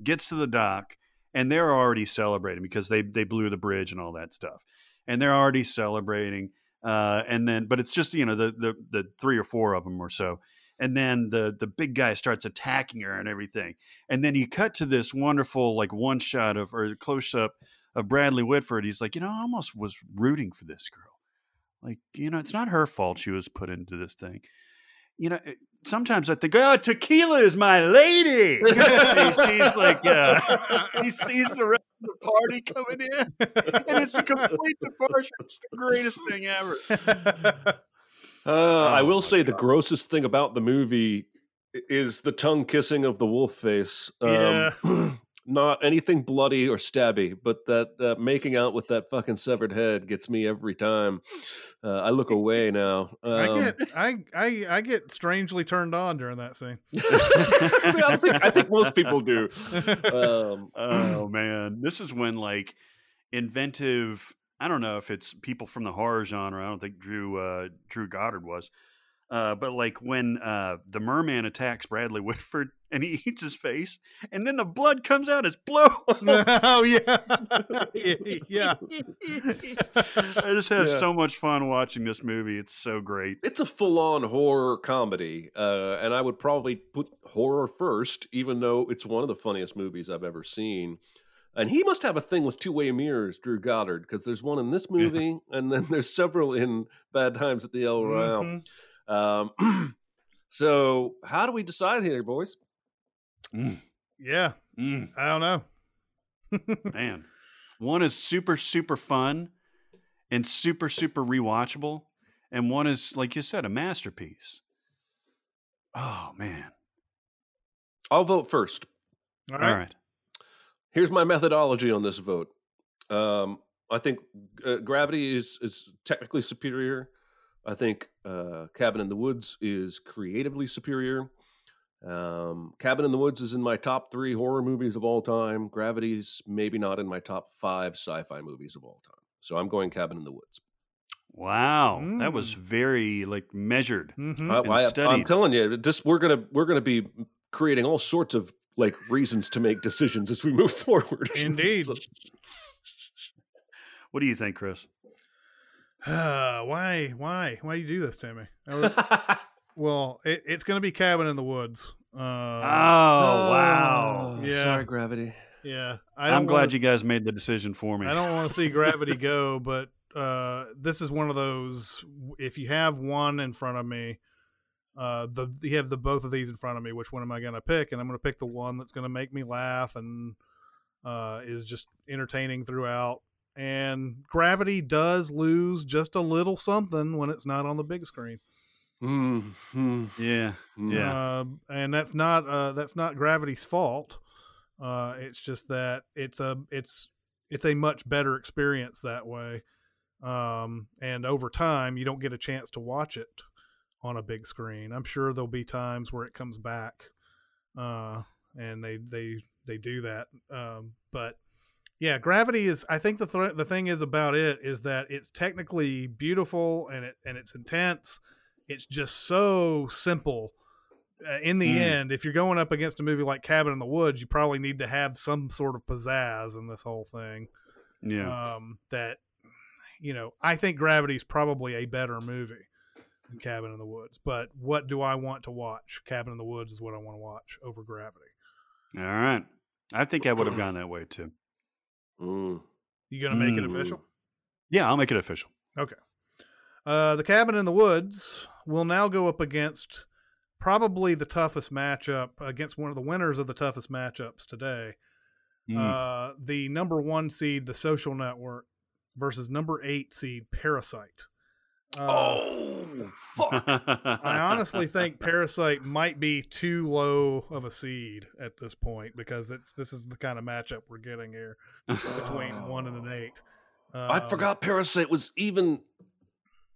gets to the dock, and they're already celebrating because they they blew the bridge and all that stuff. And they're already celebrating. Uh, and then, but it's just you know the the the three or four of them or so and then the the big guy starts attacking her and everything and then you cut to this wonderful like one shot of or close up of bradley whitford he's like you know i almost was rooting for this girl like you know it's not her fault she was put into this thing you know sometimes i think oh tequila is my lady [laughs] he sees like uh, he sees the rest of the party coming in and it's a complete departure it's the greatest thing ever [laughs] Uh, I Oh will my say the grossest thing about the movie is the tongue kissing of the wolf face. Um, Yeah. [clears throat] not anything bloody or stabby, but that uh, making out with that fucking severed head gets me every time. Uh, I look away now. Um, I get I, I I get strangely turned on during that scene. [laughs] I, mean, I think, I think most people do. Um, [laughs] oh man this is when like inventive i don't know if it's people from the horror genre i don't think drew uh drew goddard was uh but like when uh the merman attacks bradley [laughs] whitford and he eats his face and then the blood comes out as blow [laughs] oh yeah, [laughs] yeah. i just have Yeah. so much fun watching this movie it's so great it's a full-on horror comedy, uh, and I would probably put horror first, even though it's one of the funniest movies I've ever seen. And he must have a thing with two-way mirrors, Drew Goddard, because there's one in this movie, and then [laughs] there's several in Bad Times at the El Royale. Mhm. Um, [clears throat] so, how do we decide here, boys? Mm, Yeah, mm, I don't know. [laughs] man one is super super fun and super super rewatchable and one is, like you said, a masterpiece. Oh man! I'll vote first. All All right. right. Here's my methodology on this vote. Um, I think uh, Gravity is is technically superior. I think uh, Cabin in the Woods is creatively superior. Um, Cabin in the Woods is in my top three horror movies of all time. Gravity's maybe not in my top five sci-fi movies of all time. So I'm going Cabin in the Woods. Wow, that was Mm. very like measured. Mhm. I, And I, I'm telling you, this we're gonna we're gonna be creating all sorts of like reasons to make decisions as we move [laughs] forward. Indeed. [laughs] What do you think, Chris? Uh, [sighs] why, why, why you do this to me? I was- [laughs] well, it, it's going to be Cabin in the Woods. Uh, Oh, wow! Yeah. Sorry, Gravity. yeah, I I'm don't glad wanna- you guys made the decision for me. I don't want to see Gravity [laughs] go, but uh, this is one of those. If you have one in front of me, uh, the you have the both of these in front of me. Which one am I going to pick? And I'm going to pick the one that's going to make me laugh and uh, is just entertaining throughout. And Gravity does lose just a little something when it's not on the big screen. Mm, mm, Yeah. Yeah. Uh, and that's not uh, that's not Gravity's fault. Uh, it's just that it's a it's it's a much better experience that way. Um, and over time, you don't get a chance to watch it on a big screen. I'm sure there'll be times where it comes back, uh, and they they they do that. Um, but yeah, Gravity is. I think the th- the thing is about it is that it's technically beautiful and it and it's intense. It's just so simple. Uh, in the Mm. end, if you're going up against a movie like Cabin in the Woods, you probably need to have some sort of pizzazz in this whole thing. yeah. Um, that you know, I think Gravity's probably a better movie than Cabin in the Woods. But what do I want to watch? Cabin in the Woods is what I want to watch over Gravity. All right. I think I would have gone that way too. [clears throat] Mm. You gonna make it Mm. official? Yeah, I'll make it official. Okay. Uh, the Cabin in the Woods will now go up against probably the toughest matchup against one of the winners of the toughest matchups today. Mm. Uh, the number one seed, The Social Network, versus number eight seed, Parasite. Uh, oh, fuck. [laughs] I honestly think Parasite might be too low of a seed at this point because it's this is the kind of matchup we're getting here between one and an eight. I Um, forgot Parasite was even.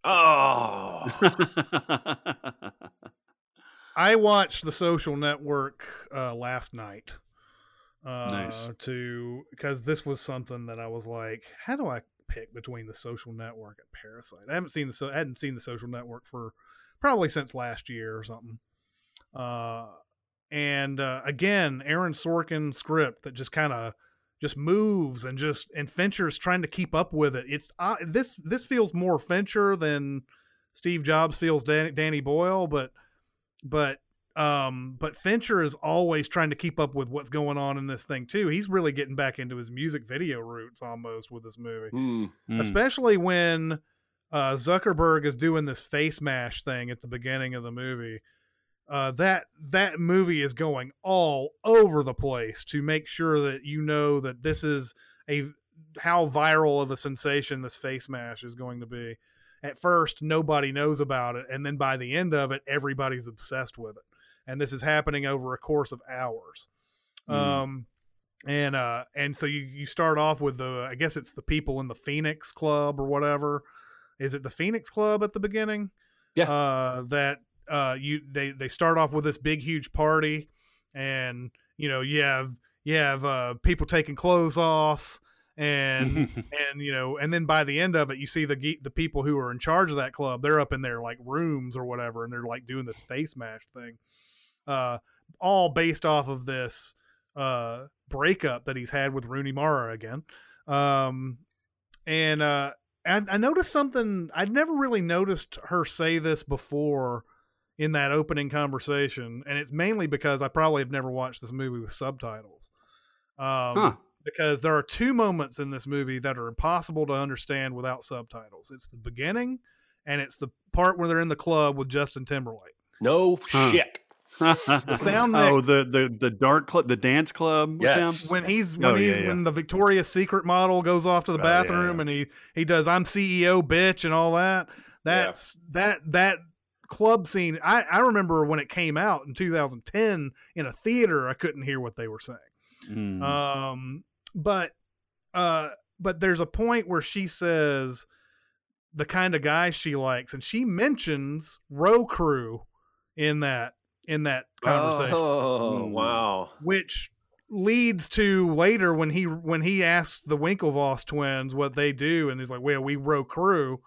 Oh. [laughs] I watched The Social Network uh, last night. Uh, Nice. To because this was something that I was like, how do I pick between The Social Network and Parasite? I haven't seen the so I hadn't seen The Social Network for probably since last year or something. Uh, and uh, again, Aaron Sorkin script that just kind of just moves and just and Fincher's trying to keep up with it. It's uh, this this feels more Fincher than Steve Jobs feels Dan- Danny Boyle, but but um but Fincher is always trying to keep up with what's going on in this thing too. He's really getting back into his music video roots almost with this movie Mm. Mm. especially when uh, Zuckerberg is doing this Facemash thing at the beginning of the movie. Uh, that that movie is going all over the place to make sure that you know that this is a how viral of a sensation this Facemash is going to be. At first, nobody knows about it, and then by the end of it, everybody's obsessed with it. And this is happening over a course of hours. Mm. Um, and uh, and so you you start off with the I guess it's the people in the Phoenix Club or whatever. Is it the Phoenix Club at the beginning? Yeah. Uh, that uh, you they they start off with this big huge party, and you know you have you have uh, people taking clothes off, and [laughs] and you know and then by the end of it you see the the people who are in charge of that club they're up in their like rooms or whatever and they're like doing this Facemash thing uh all based off of this uh breakup that he's had with Rooney Mara again um and uh I, I noticed something I'd never really noticed her say this before in that opening conversation and it's mainly because I probably have never watched this movie with subtitles um huh. because there are two moments in this movie that are impossible to understand without subtitles. It's the beginning and it's the part where they're in the club with Justin Timberlake. No Huh. shit. sound [laughs] oh, the the the dark club, the dance club. with Yes. When he's when Oh, he yeah, yeah. when the Victoria's Secret model goes off to the Oh, yeah, bathroom yeah. and he he does I'm CEO bitch and all that. That's that that club scene. I I remember when it came out in 2010 in a theater. I couldn't hear what they were saying. Mm. Um, but uh, but there's a point where she says the kind of guy she likes, and she mentions row crew in that in that conversation, Oh, Mm. wow. which leads to later when he when he asks the Winklevoss twins what they do, and he's like, "Well, we row crew."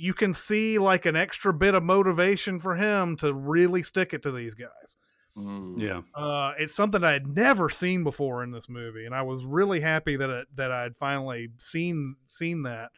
You can see like an extra bit of motivation for him to really stick it to these guys. Mm. yeah. Uh, it's something I had never seen before in this movie, and I was really happy that it, that I had finally seen seen that.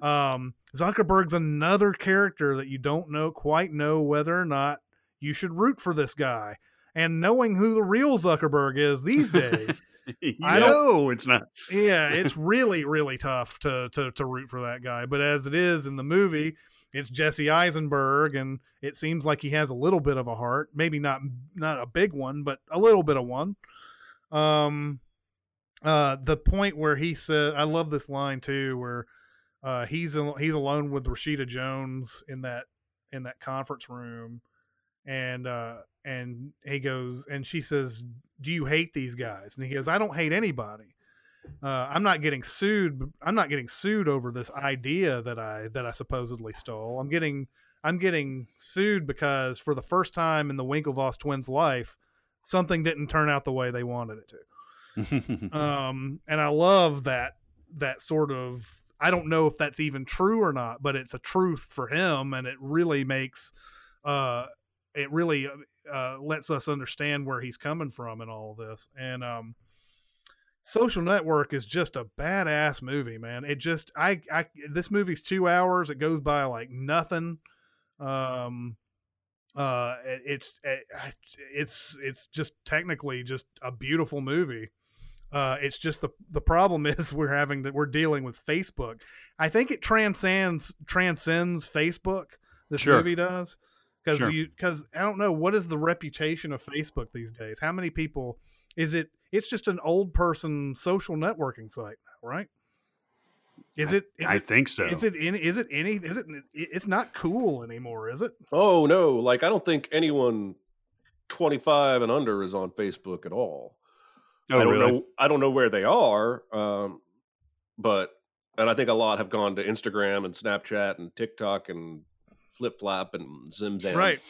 Um, Zuckerberg's another character that you don't know quite know whether or not you should root for this guy. And knowing who the real Zuckerberg is these days, [laughs] I know it's not. [laughs] yeah, it's really really tough to to to root for that guy. But as it is in the movie, it's Jesse Eisenberg, and it seems like he has a little bit of a heart. Maybe not not a big one, but a little bit of one. Um, uh, the point where he said, I love this line too, where uh, he's he's alone with Rashida Jones in that in that conference room, and uh, and he goes and she says, "Do you hate these guys?" And he goes, "I don't hate anybody. Uh, I'm not getting sued. I'm not getting sued over this idea that I that I supposedly stole. I'm getting I'm getting sued because for the first time in the Winklevoss twins' life, something didn't turn out the way they wanted it to." [laughs] um and i love that that sort of i don't know if that's even true or not but it's a truth for him and it really makes uh it really uh lets us understand where he's coming from and all this and um social network is just a badass movie man it just i i this movie's two hours it goes by like nothing um uh it, it's it, it's it's just technically just a beautiful movie uh, it's just the the problem [laughs] is we're having that we're dealing with Facebook. I think it transcends transcends Facebook. This Sure. movie does because Sure. you because I don't know what is the reputation of Facebook these days. How many people is it? It's just an old person social networking site, now, right? Is it? Is I it, think so. is it any? Is it any? Is it? It's not cool anymore, is it? Oh no! Like I don't think anyone twenty five and under is on Facebook at all. oh, I don't really? know. I don't know where they are, um, but and I think a lot have gone to Instagram and Snapchat and TikTok and Flip Flap and Zimzam. Right.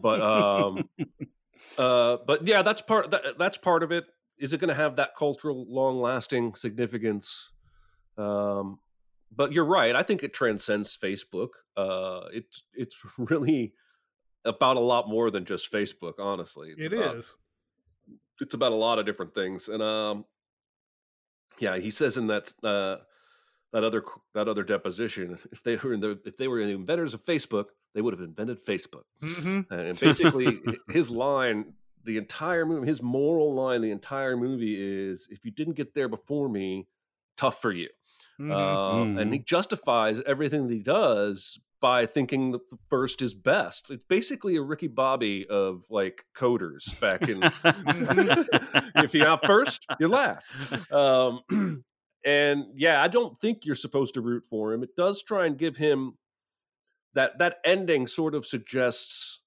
But um, [laughs] uh, but yeah, that's part. That, that's part of it. Is it going to have that cultural, long lasting significance? Um, but you're right. I think it transcends Facebook. Uh, it it's [laughs] really about a lot more than just Facebook. Honestly, it's It about, is. it's about a lot of different things and um yeah he says in that uh that other that other deposition [laughs] if they were in the if they were the inventors of facebook they would have invented facebook hmm and [laughs] basically his line the entire movie his moral line the entire movie is if you didn't get there before me tough for you Mm-hmm. uh, and he justifies everything that he does by thinking that the first is best. It's basically a Ricky Bobby of like coders back in. [laughs] if you're not first, you're last. Um, [clears throat] and yeah, I don't think you're supposed to root for him. It does try and give him that that ending sort of suggests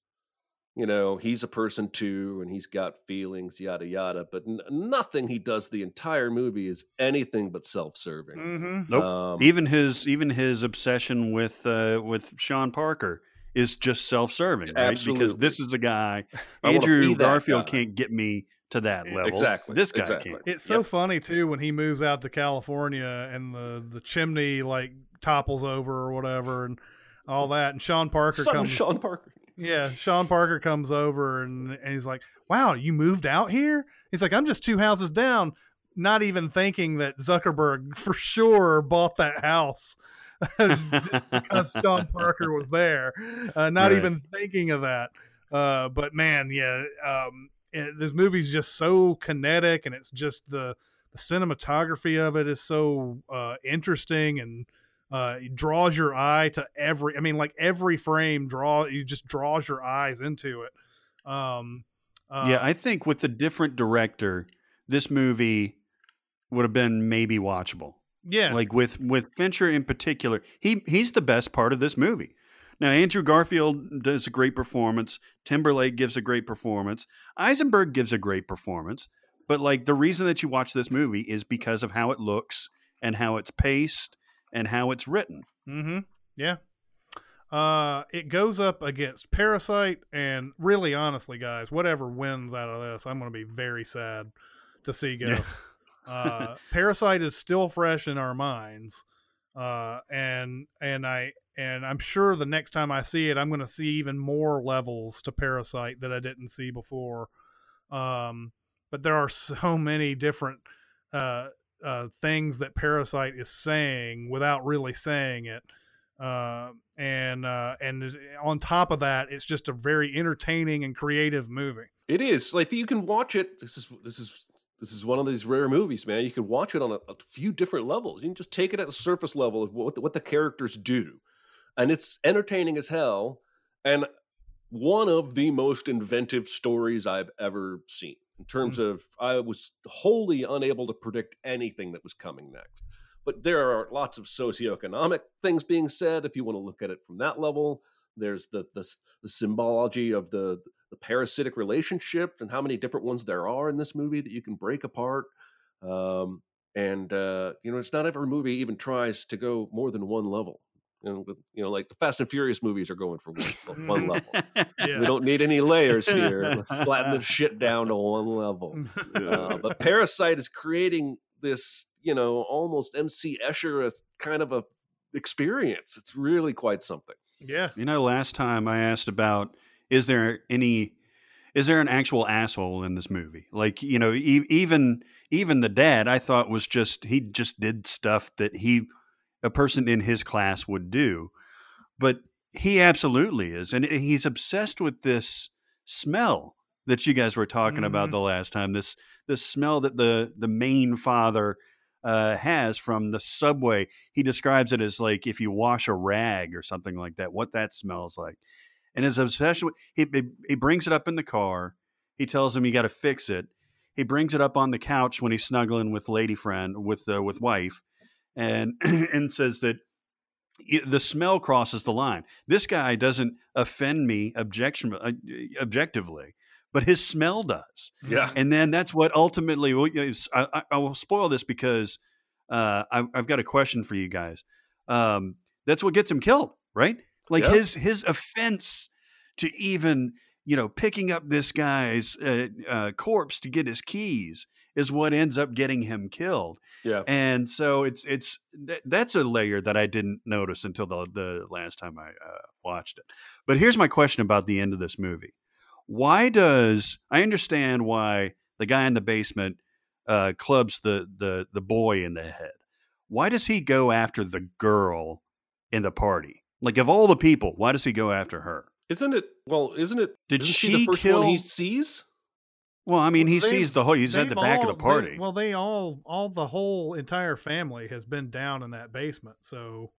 you know he's a person too and he's got feelings yada yada but n- nothing he does the entire movie is anything but self-serving hmm Nope. um, even his even his obsession with uh, with Sean Parker is just self serving, right? Because this is a guy [laughs] Andrew be Garfield guy. can't get me to that level. Exactly, This guy exactly. can. It's so Yep. funny too when he moves out to California and the the chimney like topples over or whatever and all that and Sean Parker Son comes Sean Parker. yeah Sean Parker comes over and and he's like wow you moved out here he's like I'm just two houses down not even thinking that Zuckerberg [laughs] for sure bought that house [laughs] because Sean Parker was there uh, not Right. even thinking of that uh, but man yeah um, it, this movie's just so kinetic and it's just the the cinematography of it is so uh, interesting and uh, it draws your eye to every. I mean, like every frame draw you just draws your eyes into it. Um, uh, yeah, I think with a different director, this movie would have been maybe watchable. Yeah. Like with with Fincher in particular, he he's the best part of this movie. Now Andrew Garfield does a great performance. Timberlake gives a great performance. Eisenberg gives a great performance. But like the reason that you watch this movie is because of how it looks and how it's paced and how it's written. Mm-hmm. Yeah. Uh, it goes up against Parasite, and really, honestly, guys, whatever wins out of this, I'm going to be very sad to see go. Yeah. [laughs] uh, Parasite is still fresh in our minds, uh, and and I and I'm sure the next time I see it, I'm going to see even more levels to Parasite that I didn't see before. Um, but there are so many different uh, uh, things that Parasite is saying without really saying it. Uh, and uh, and on top of that, it's just a very entertaining and creative movie. It is like you can watch it. This is this is this is one of these rare movies, man. You can watch it on a, a few different levels. You can just take it at the surface level of what the, what the characters do, and it's entertaining as hell. And one of the most inventive stories I've ever seen in terms hmm. of I was wholly unable to predict anything that was coming next. But there are lots of socioeconomic things being said if you want to look at it from that level. There's the the, the symbology of the the parasitic relationship and how many different ones there are in this movie that you can break apart. Um, and uh, you know, it's not every movie even tries to go more than one level. You know, the- you know, like the Fast and Furious movies are going for one, [laughs] one level. Yeah. We don't need any layers here. Flatten the [laughs] shit down to one level. Uh, but Parasite is creating this, you know, almost MC Escher kind of a experience. It's really quite something. yeah. You know, last time I asked about is there any is there an actual asshole in this movie? Like, you know, e- even even the dad I thought was just he just did stuff that he a person in his class would do. But he absolutely is and he's obsessed with this smell that you guys were talking about Mhm. the last time. This this smell that the the main father uh, has from the subway. He describes it as like if you wash a rag or something like that, what that smells like. And his obsession, with, he, he he brings it up in the car. He tells him you got to fix it. He brings it up on the couch when he's snuggling with lady friend with uh, with wife, and [clears throat] and says that the smell crosses the line. This guy doesn't offend me objection uh, objectively, but his smell does Yeah. and then that's what ultimately I, I- I will spoil this because uh, I've, I've got a question for you guys um, that's what gets him killed right like Yeah. his his offense to even you know picking up this guy's uh, uh, corpse to get his keys is what ends up getting him killed Yeah. and so it's it's th- that's a layer that I didn't notice until the the last time I uh, watched it. But here's my question about the end of this movie: Why does I understand why the guy in the basement uh, clubs the the the boy in the head? Why does he go after the girl in the party? Like of all the people, why does he go after her? Isn't it? Well, isn't it? Did isn't she the first kill? one he sees? well, I mean, he They've- sees the whole. He's at the They've back of the party. They, well, they all, all the whole entire family has been down in that basement. So,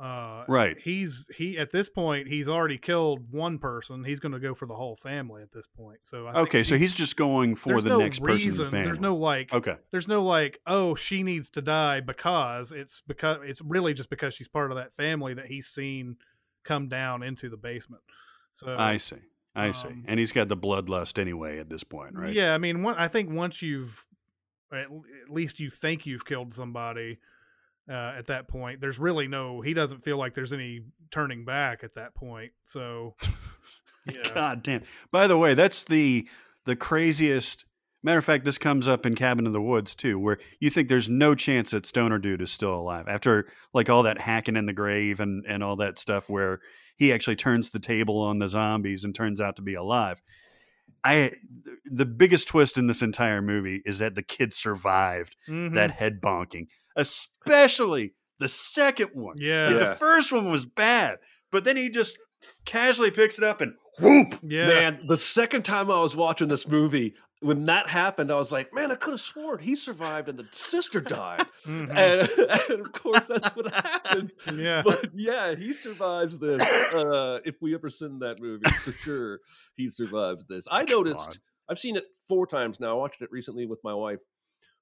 uh, Right. He's he at this point he's already killed one person. He's going to go for the whole family at this point. So, I think okay, so he's just going for the no next person in reason. the family. There's no like. okay. There's no like. Oh, she needs to die because it's because it's really just because she's part of that family that he's seen come down into the basement. So I see. I see. um, And he's got the bloodlust anyway at this point, right? Yeah, I mean, one, I think once you've, at, at least you think you've killed somebody uh, at that point, there's really no. He doesn't feel like there's any turning back at that point. So, [laughs] yeah. God damn. By the way, that's the the craziest. Matter of fact, this comes up in Cabin in the Woods too, where you think there's no chance that Stoner Dude is still alive after like all that hacking in the grave and and all that stuff, where he actually turns the table on the zombies and turns out to be alive. I the biggest twist in this entire movie is that the kid survived Mhm. that head bonking, especially the second one. yeah, Like, Yeah. The first one was bad, but then he just casually picks it up and whoop. yeah, Man, the second time I was watching this movie, when that happened, I was like, man, I could have sworn he survived and the sister died. [laughs] Mhm. and, [laughs] and of course, that's what happened. yeah. But yeah, he survives this. Uh, if we ever seen that movie, for sure, he survives this. I noticed. I've seen it four times now. I watched it recently with my wife.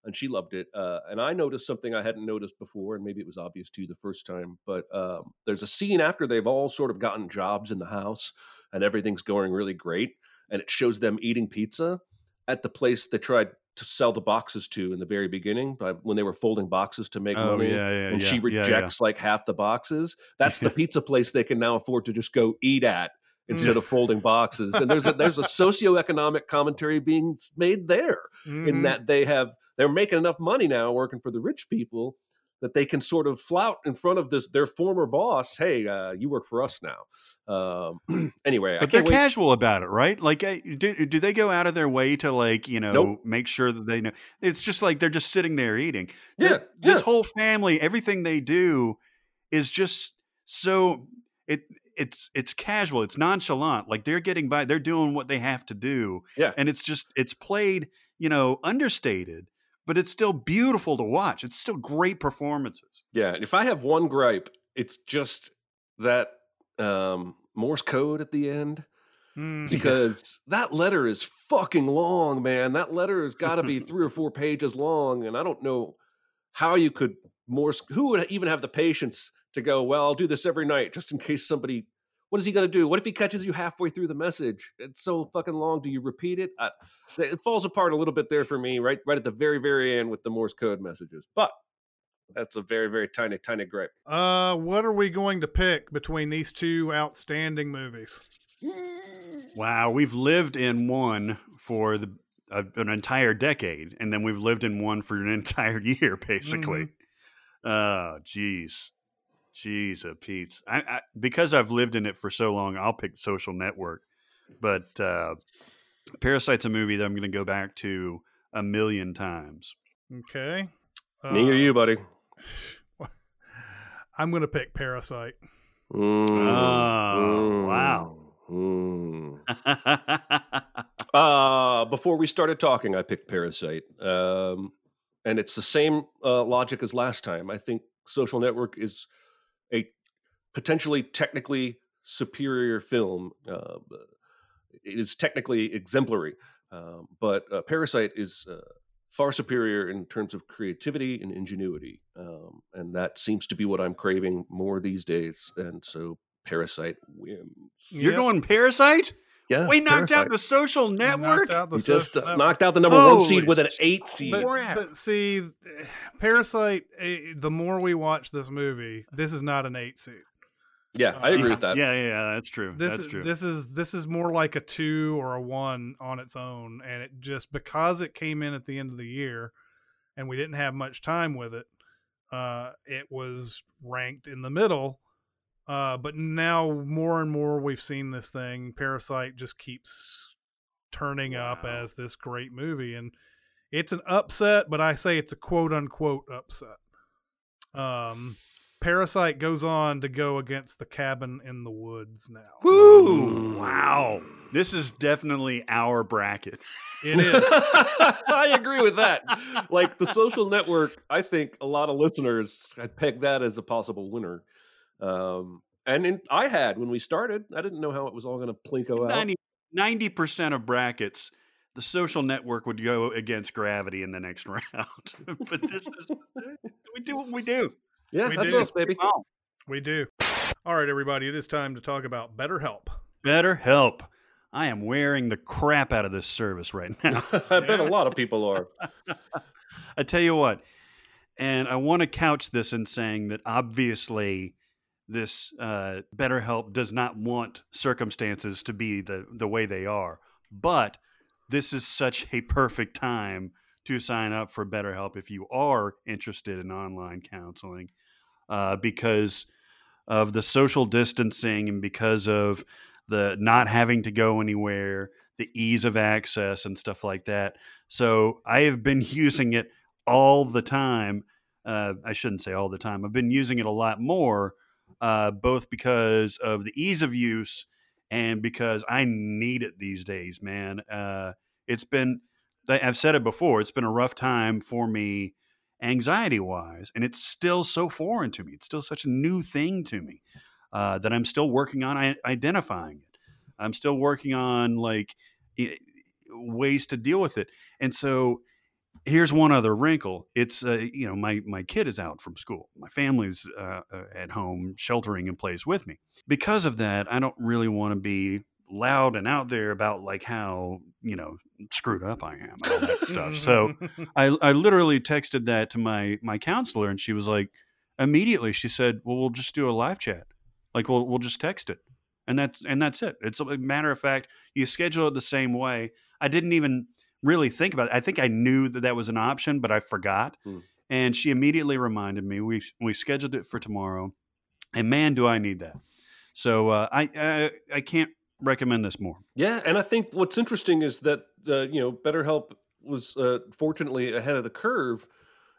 and she loved it. Uh, and I noticed something I hadn't noticed before, and maybe it was obvious to you the first time. But um, there's a scene after they've all sort of gotten jobs in the house, and everything's going really great, and it shows them eating pizza at the place they tried to sell the boxes to in the very beginning, when they were folding boxes to make Oh money, yeah, yeah, and yeah, she rejects like half the boxes. That's the [laughs] pizza place they can now afford to just go eat at instead of folding boxes. And there's a there's a socioeconomic commentary being made there in Mhm. that they have they're making enough money now working for the rich people that they can sort of flout in front of this their former boss. Hey, uh, you work for us now. Um, [clears throat] anyway, I But they're wait. casual about it, right? Like, eh, do do they go out of their way to like you know Nope. make sure that they know? It's just like they're just sitting there eating. Yeah, Th- this whole family, everything they do is just so it it's it's casual, it's nonchalant. Like they're getting by, they're doing what they have to do, Yeah. and it's just it's played, you know, understated, but it's still beautiful to watch. It's still great performances. Yeah, and if I have one gripe, it's just that um, Morse code at the end Mm. because that letter is fucking long, man. That letter has got to be three or four pages long, and I don't know how you could Morse. Who would even have the patience to go? Well, I'll do this every night just in case somebody. What is he going to do? What if he catches you halfway through the message? It's so fucking long. Do you repeat it? I, it falls apart a little bit there for me, right? Right at the very, very end with the Morse code messages. But that's a very, very tiny, tiny gripe. Uh, what are we going to pick between these two outstanding movies? Wow, we've lived in one for the uh, an entire decade, and then we've lived in one for an [laughs] entire year, basically. Oh, jeez, jeez, uh, Pete. I, I because I've lived in it for so long, I'll pick Social Network, but uh, Parasite's a movie that I'm going to go back to a million times. Okay. Me or Uh, you, buddy? [sighs] I'm going to pick Parasite. Mm, Oh, wow. mm. [laughs] Uh, before we started talking, I picked Parasite. Um, and it's the same uh, logic as last time. I think Social Network is a potentially technically superior film. Uh, it is technically exemplary, um, but uh, Parasite is uh, far superior in terms of creativity and ingenuity. Um, and that seems to be what I'm craving more these days. And so Parasite wins. You're Yep. going Parasite? Yeah, we knocked out the Social Network. Knocked out the We just uh, Network. knocked out the number one Holy seed with an eight seed. But, but see, [sighs] Parasite. eh, The more we watch this movie, this is not an eight seed. yeah, I agree yeah, with that. Yeah, yeah, yeah, that's true. This that's is true. this is this is more like a two or a one on its own, and it just because it came in at the end of the year, and we didn't have much time with it. Uh, it was ranked in the middle, uh, but now more and more we've seen this thing. Parasite just keeps turning up as this great movie, and it's an upset, but I say it's a quote unquote upset. Um, Parasite goes on to go against the cabin in the woods now. Woo! Mm. Wow. This is definitely our bracket. It is. [laughs] I agree with that. Like the social network, I think a lot of listeners had pegged that as a possible winner. Um, and in, I had when we started, I didn't know how it was all going to plinko out. 90 percent of brackets, the social network would go against gravity in the next [laughs] round. but this is we do what we do. Yeah, We that's do. us, baby. We do. All right, everybody, it is time to talk about BetterHelp. better help. I am wearing the crap out of this service right [laughs] now. I bet a lot of people are. [laughs] I tell you what, and I want to couch this in saying that obviously this uh, BetterHelp does not want circumstances to be the, the way they are, but this is such a perfect time to sign up for BetterHelp if you are interested in online counseling uh, because of the social distancing and because of the not having to go anywhere, the ease of access and stuff like that. So I have been [laughs] using it all the time. Uh, I shouldn't say all the time. I've been using it a lot more, uh, both because of the ease of use and because I need it these days, man. Uh, it's been, I've said it before, it's been a rough time for me anxiety wise, and it's still so foreign to me. It's still such a new thing to me uh, that I'm still working on identifying it. I'm still working on like ways to deal with it. And so here's one other wrinkle. It's uh, you know my my kid is out from school. My family's uh, uh, at home sheltering in place with me. Because of that, I don't really want to be loud and out there about like how you know screwed up I am and all that stuff. So [laughs] I I literally texted that to my my counselor, and she was like, immediately she said, "Well, we'll just do a live chat. Like we'll we'll just text it." And that's and that's it. It's a matter of fact, you schedule it the same way. I didn't even really think about it. I think I knew that that was an option, but I forgot. Hmm. And she immediately reminded me. We we scheduled it for tomorrow, and man, do I need that. So uh, I, I I can't recommend this more. Yeah, and I think what's interesting is that uh, you know BetterHelp was uh, fortunately ahead of the curve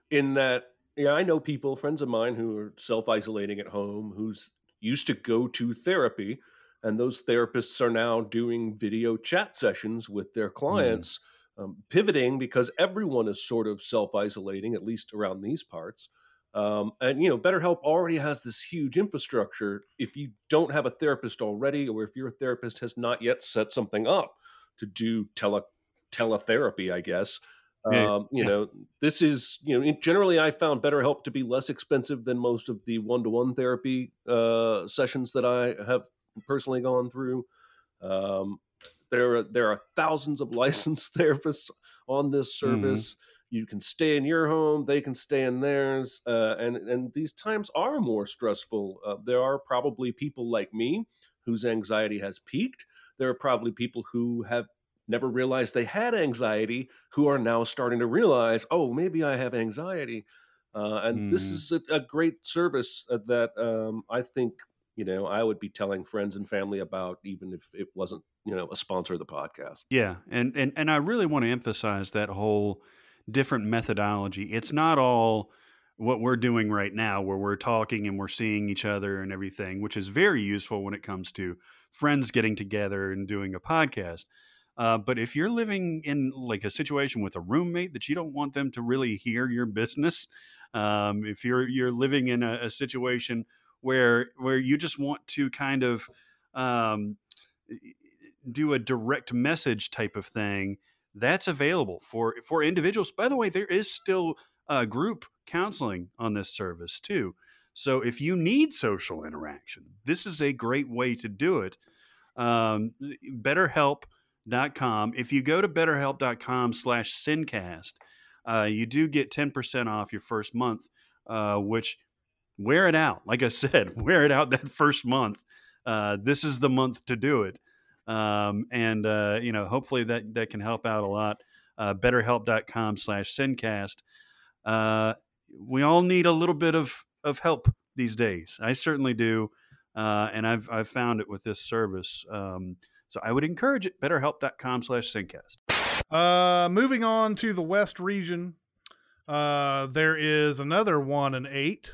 in that yeah, I know people, friends of mine, who are self isolating at home, who's used to go to therapy, and those therapists are now doing video chat sessions with their clients um, pivoting because everyone is sort of self isolating, at least around these parts. Um, and you know, BetterHelp already has this huge infrastructure. If you don't have a therapist already, or if your therapist has not yet set something up to do tele teletherapy, I guess. Yeah, Um, you yeah. know, this is you know, generally I found BetterHelp to be less expensive than most of the one-to-one therapy uh, sessions that I have personally gone through. Um, there are there are thousands of licensed [laughs] therapists on this Mm-hmm. service. You can stay in your home; they can stay in theirs, uh, and and these times are more stressful. Uh, there are probably people like me whose anxiety has peaked. There are probably people who have never realized they had anxiety who are now starting to realize, oh, maybe I have anxiety. Uh, and this Mhm. is a, a great service uh, that um, I think you know I would be telling friends and family about, even if it wasn't you know a sponsor of the podcast. Yeah, and and and I really want to emphasize that whole different methodology. It's not all what we're doing right now where we're talking and we're seeing each other and everything, which is very useful when it comes to friends getting together and doing a podcast. Uh, but if you're living in like a situation with a roommate that you don't want them to really hear your business, um, if you're you're living in a, a situation where where you just want to kind of um, do a direct message type of thing that's available for for individuals. By the way there is still uh, group counseling on this service too. So if you need social interaction this is a great way to do it. Um, betterhelp.com if you go to betterhelp.com slash sincast uh, you do get 10% off your first month uh, which wear it out. Like i said [laughs] wear it out that first month. Uh, this is the month to do it um, and uh, you know hopefully that that can help out a lot uh, betterhelp.com slash sincast uh, we all need a little bit of of help these days i certainly do uh, and i've i've found it with this service um, so i would encourage it betterhelp.com slash sincast Uh, moving on to the West region, uh, there is another one and eight.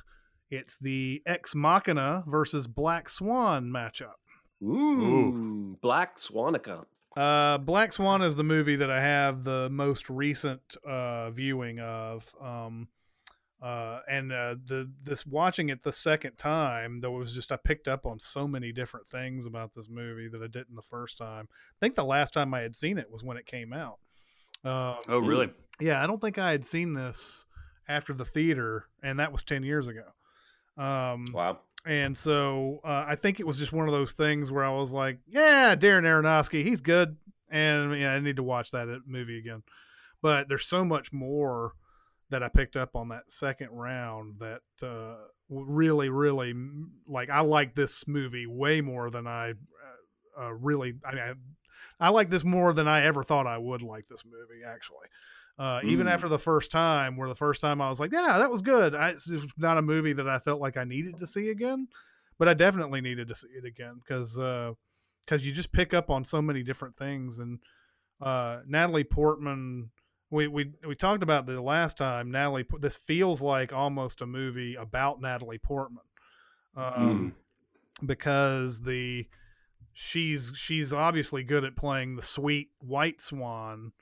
It's the Ex Machina versus Black Swan matchup. Ooh, Black Swanica. Uh, Black Swan is the movie that I have the most recent uh, viewing of. Um, uh, and uh, the this watching it the second time, there was just I picked up on so many different things about this movie that I didn't the first time. I think the last time I had seen it was when it came out. Uh, oh really yeah, I don't think I had seen this after the theater, and that was ten years ago. Um, Wow. And so uh, I think it was just one of those things where I was like, "Yeah, Darren Aronofsky, he's good," and I need to watch that uh, movie again. But there's so much more that I picked up on that second round that uh, really, really like. I like this movie way more than I uh, uh, really. I, I I like this more than I ever thought I would like this movie. Actually, uh, even Mm. after the first time, where the first time I was like, "Yeah, that was good." I, it's not a movie that I felt like I needed to see again, but I definitely needed to see it again because because you just pick up on so many different things. And uh, Natalie Portman, we, we we talked about the last time. Natalie, this feels like almost a movie about Natalie Portman, um, because the she's she's obviously good at playing the sweet white swan,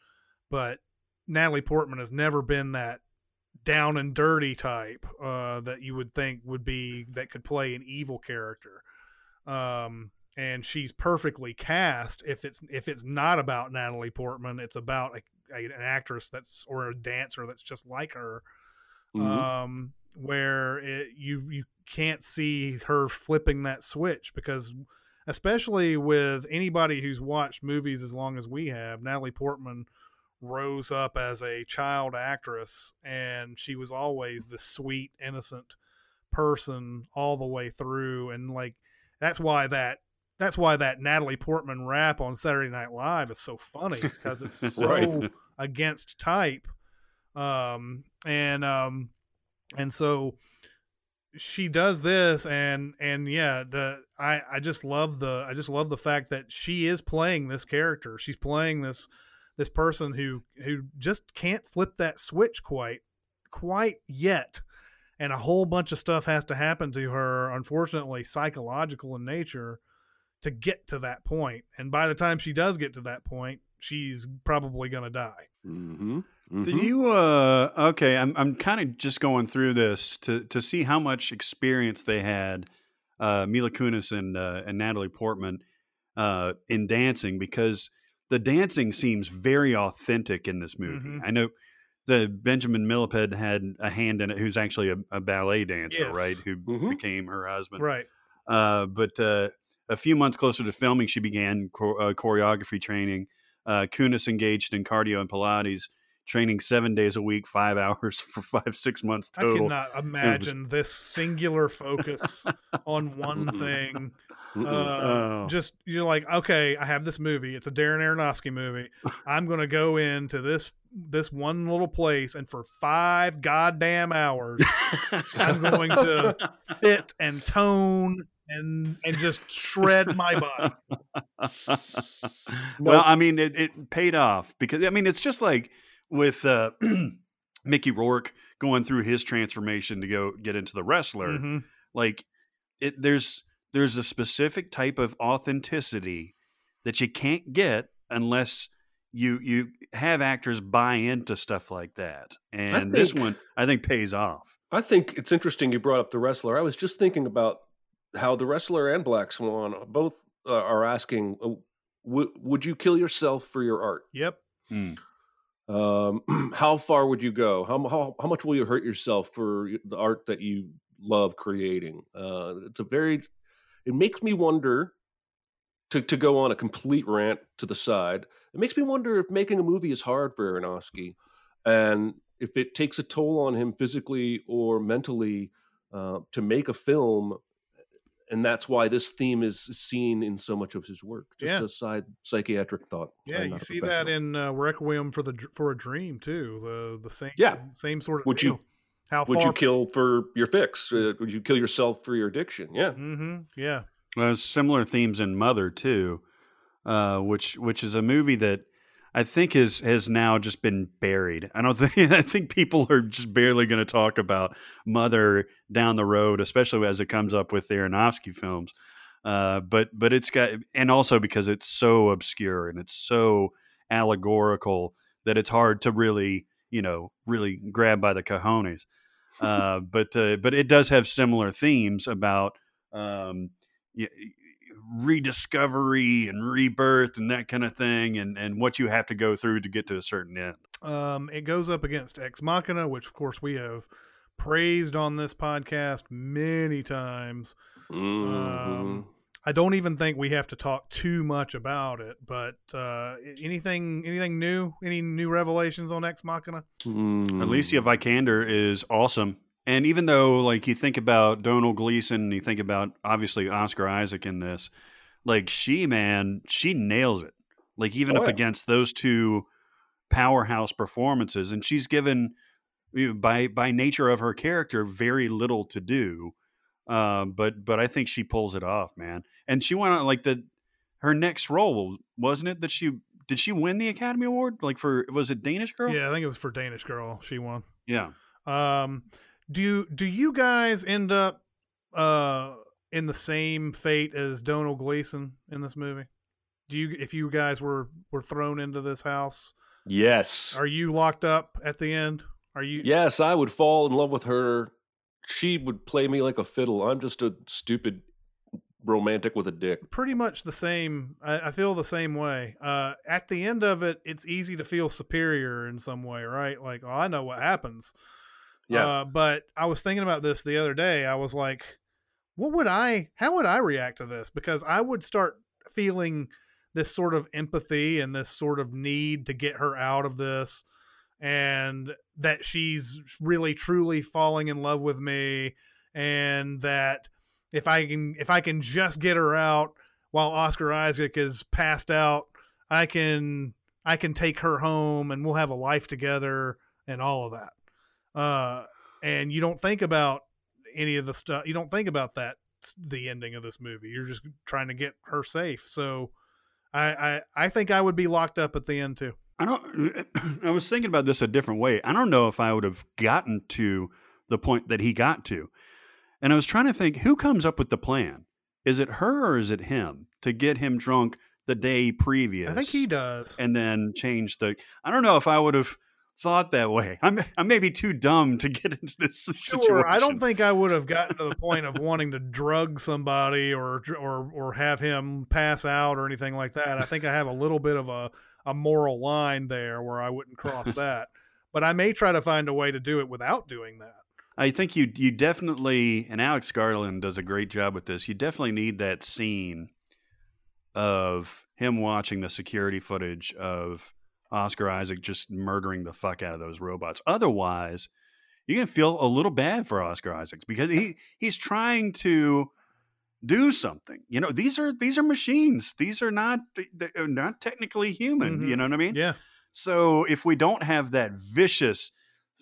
but Natalie Portman has never been that down and dirty type uh, that you would think would be that could play an evil character. Um, and she's perfectly cast. If it's if it's not about Natalie Portman, it's about a, a, an actress that's or a dancer that's just like her. Mhm. Um, where it, you you can't see her flipping that switch because especially with anybody who's watched movies as long as we have, Natalie Portman rose up as a child actress and she was always the sweet innocent person all the way through and like that's why that that's why that Natalie Portman rap on Saturday Night Live is so funny because it's [laughs] so Right. against type um and um and so she does this and and yeah the i i just love the i just love the fact that she is playing this character she's playing this this person who who just can't flip that switch quite quite yet. And a whole bunch of stuff has to happen to her unfortunately psychological in nature to get to that point. And by the time she does get to that point she's probably going to die. Mm-hmm. Do you uh okay, I'm I'm kind of just going through this to to see how much experience they had uh Mila Kunis and uh, and Natalie Portman uh in dancing because the dancing seems very authentic in this movie. Mhm. I know the Benjamin Millepied had a hand in it who's actually a, a ballet dancer, Yes. right? Who Mhm. became her husband. right Uh, but uh, a few months closer to filming, she began cho- uh, choreography training. Uh, Kunis engaged in cardio and Pilates, training seven days a week, five [laughs] hours for five, six months total. I cannot imagine this singular focus [laughs] on one thing. Uh, Oh. Just you're like, okay, I have this movie. It's a Darren Aronofsky movie. I'm gonna go into this this one little place, and for five goddamn hours, I'm going to fit and tone and and just shred my body. [laughs] well, I mean, it, it paid off because I mean, it's just like with uh, [clears throat] Mickey Rourke going through his transformation to go get into the wrestler. Mhm. Like, it there's there's a specific type of authenticity that you can't get unless you you have actors buy into stuff like that. And this one, I think, pays off. I think it's interesting you brought up the wrestler. I was just thinking about how the wrestler and Black Swan both uh, are asking, uh, w- "Would you kill yourself for your art? Yep. Hmm. Um, [clears throat] how far would you go? How, how how much will you hurt yourself for the art that you love creating?" Uh, it's a very. It makes me wonder. To to go on a complete rant to the side, it makes me wonder if making a movie is hard for Aronofsky, and if it takes a toll on him physically or mentally uh, to make a film, and that's why this theme is seen in so much of his work. Just Yeah. a side psychiatric thought. Yeah, you see that in uh, Requiem for the for a Dream too. The the same Yeah. same sort of Would you- How Would far? you kill for your fix? Uh, would you kill yourself for your addiction? Yeah. hmm Yeah. There's similar themes in Mother too, uh, which which is a movie that I think is has now just been buried. I don't [laughs] think I think people are just barely going to talk about Mother down the road, especially as it comes up with the Aronofsky films. Uh, but but it's got and also because it's so obscure and it's so allegorical that it's hard to really you know really grab by the cojones. Uh, [laughs] but uh, but it does have similar themes about um, rediscovery and rebirth and that kind of thing and and what you have to go through to get to a certain end Um, it goes up against Ex Machina, which of course we have praised on this podcast many times. Mhm. Um, I don't even think we have to talk too much about it, but uh, anything anything new? Any new revelations on Ex Machina? Mm. alicia vikander is awesome and even though like you think about donald gleeson you think about obviously oscar isaac in this like she man she nails it like even Oh, up yeah. against those two powerhouse performances and she's given you know, by by nature of her character very little to do um, but but i think she pulls it off man and she went on like the her next role wasn't it that she did she win the academy award like for was it danish girl Yeah, I think it was for Danish Girl. She won. yeah Um, do do you guys end up uh in the same fate as Donald Gleeson in this movie? Do you if you guys were were thrown into this house, Yes. are you locked up at the end? Are you Yes, I would fall in love with her. She would play me like a fiddle. I'm just a stupid romantic with a dick. pretty much the same. I, I feel the same way. Uh, at the end of it, it's easy to feel superior in some way, right? Like, oh, I know what happens. Yeah. Uh, but I was thinking about this the other day. I was like, what would I, how would I react to this? Because I would start feeling this sort of empathy and this sort of need to get her out of this and that she's really truly falling in love with me and that if I can if I can just get her out while Oscar Isaac is passed out, I can I can take her home and we'll have a life together and all of that. Uh, and you don't think about any of the stuff. You don't think about that the ending of this movie. You're just trying to get her safe. So I I, I think I would be locked up at the end too. I don't. [clears throat] I was thinking about this a different way. I don't know if I would have gotten to the point that he got to, and I was trying to think who comes up with the plan. Is it her or is it him to get him drunk the day previous? I think he does. and then change the. I don't know if I would have thought that way. I'm I'm maybe too dumb to get [laughs] into this situation. Sure, I don't think I would have gotten to the point of wanting to drug somebody or or or have him pass out or anything like that. I think I have a little bit of a a moral line there where I wouldn't cross [laughs] that. But I may try to find a way to do it without doing that. I think you you definitely and Alex Garland does a great job with this. You definitely need that scene of him watching the security footage of Oscar Isaac just murdering the fuck out of those robots. Otherwise, you're gonna feel a little bad for Oscar Isaacs because he he's trying to do something. You know, these are these are machines. These are not they're not technically human. Mhm. You know what I mean? Yeah. So if we don't have that vicious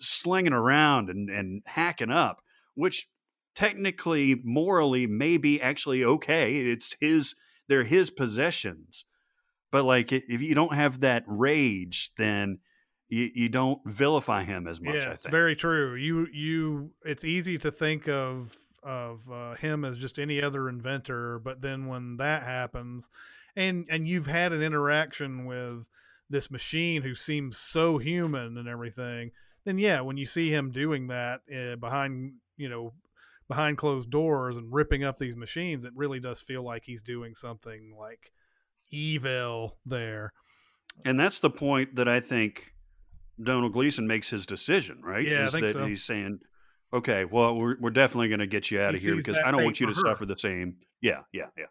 slinging around and, and hacking up, which technically, morally, may be actually okay, it's his, they're his possessions. But like, if you don't have that rage, then you, you don't vilify him as much. yeah, very true. You you it's easy to think of of uh, him as just any other inventor, but then when that happens, and and you've had an interaction with this machine who seems so human and everything, then yeah, when you see him doing that uh, behind you know behind closed doors and ripping up these machines, it really does feel like he's doing something like evil there. and that's the point that I think Donald Gleeson makes his decision, right? Yeah, I Is think that so. he's saying, okay, well, we're, we're definitely going to get you out He of here because I don't want you to her. suffer the same. Yeah, yeah, yeah.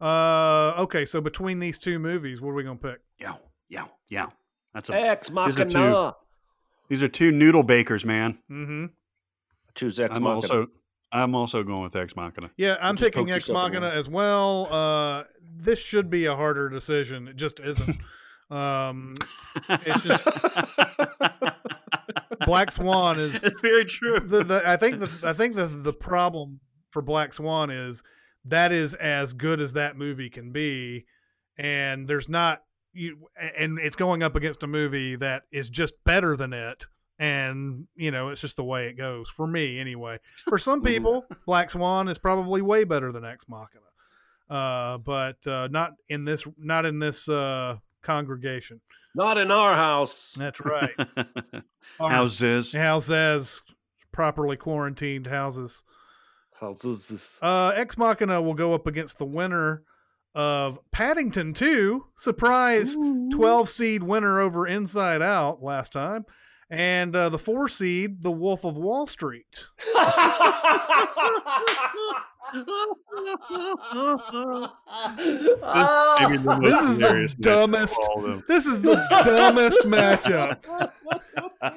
Uh, okay, so between these two movies, what are we gonna pick? Yeah, yeah, yeah. That's a Ex These are two. Machina. These are two noodle bakers, man. Mm-hmm. Choose Ex I'm Machina. also I'm also going with Ex Machina. Yeah, I'm picking Ex yourself in the Machina as well. Uh, this should be a harder decision. It just isn't. [laughs] um, It's just- [laughs] Black Swan is It's very true. the, the I think the I think the the problem for Black Swan is that is as good as that movie can be, and there's not you and it's going up against a movie that is just better than it. And you know, it's just the way it goes for me, anyway. For [laughs] some people, Black Swan is probably way better than Ex Machina, uh, but uh, not in this not in this uh, congregation. Not in our house. That's right. [laughs] Our Houses. houses, properly quarantined houses. houses? Uh, Ex Machina will go up against the winner of Paddington 2. Surprise 12 seed winner over Inside Out last time. And uh, the four seed, The Wolf of Wall Street. [laughs] Maybe the most This is the hilarious match of dumbest- all of them. This is the dumbest matchup. [laughs] Uh,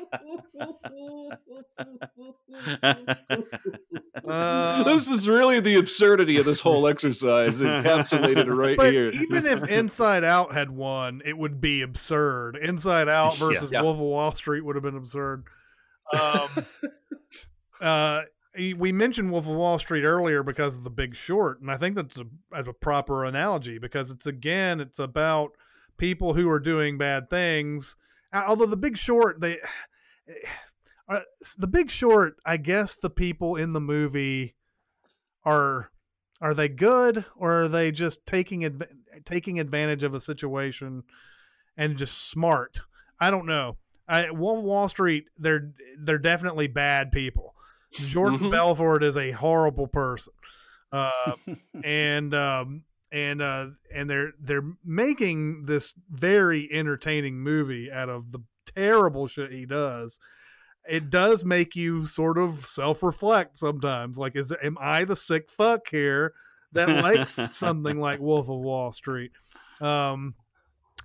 [laughs] this is really the absurdity of this whole exercise encapsulated right but here. even if Inside Out had won, it would be absurd. Inside Out [laughs] versus Yeah. Wolf of Wall Street would have been absurd. Um, [laughs] uh, we mentioned Wolf of Wall Street earlier because of The Big Short, and I think that's a, that's a proper analogy because it's again it's about people who are doing bad things. Although The Big Short, they [sighs] uh, The Big Short, I guess the people in the movie are are they good or are they just taking adv- taking advantage of a situation and just smart? I don't know. I, of Wall Street, they're they're definitely bad people. Jordan Mhm. Belfort is a horrible person. uh, [laughs] and um, and uh, and they're they're making this very entertaining movie out of the terrible shit he does. It does make you sort of self reflect sometimes. Like, is am I the sick fuck here that likes [laughs] something like Wolf of Wall Street? Um,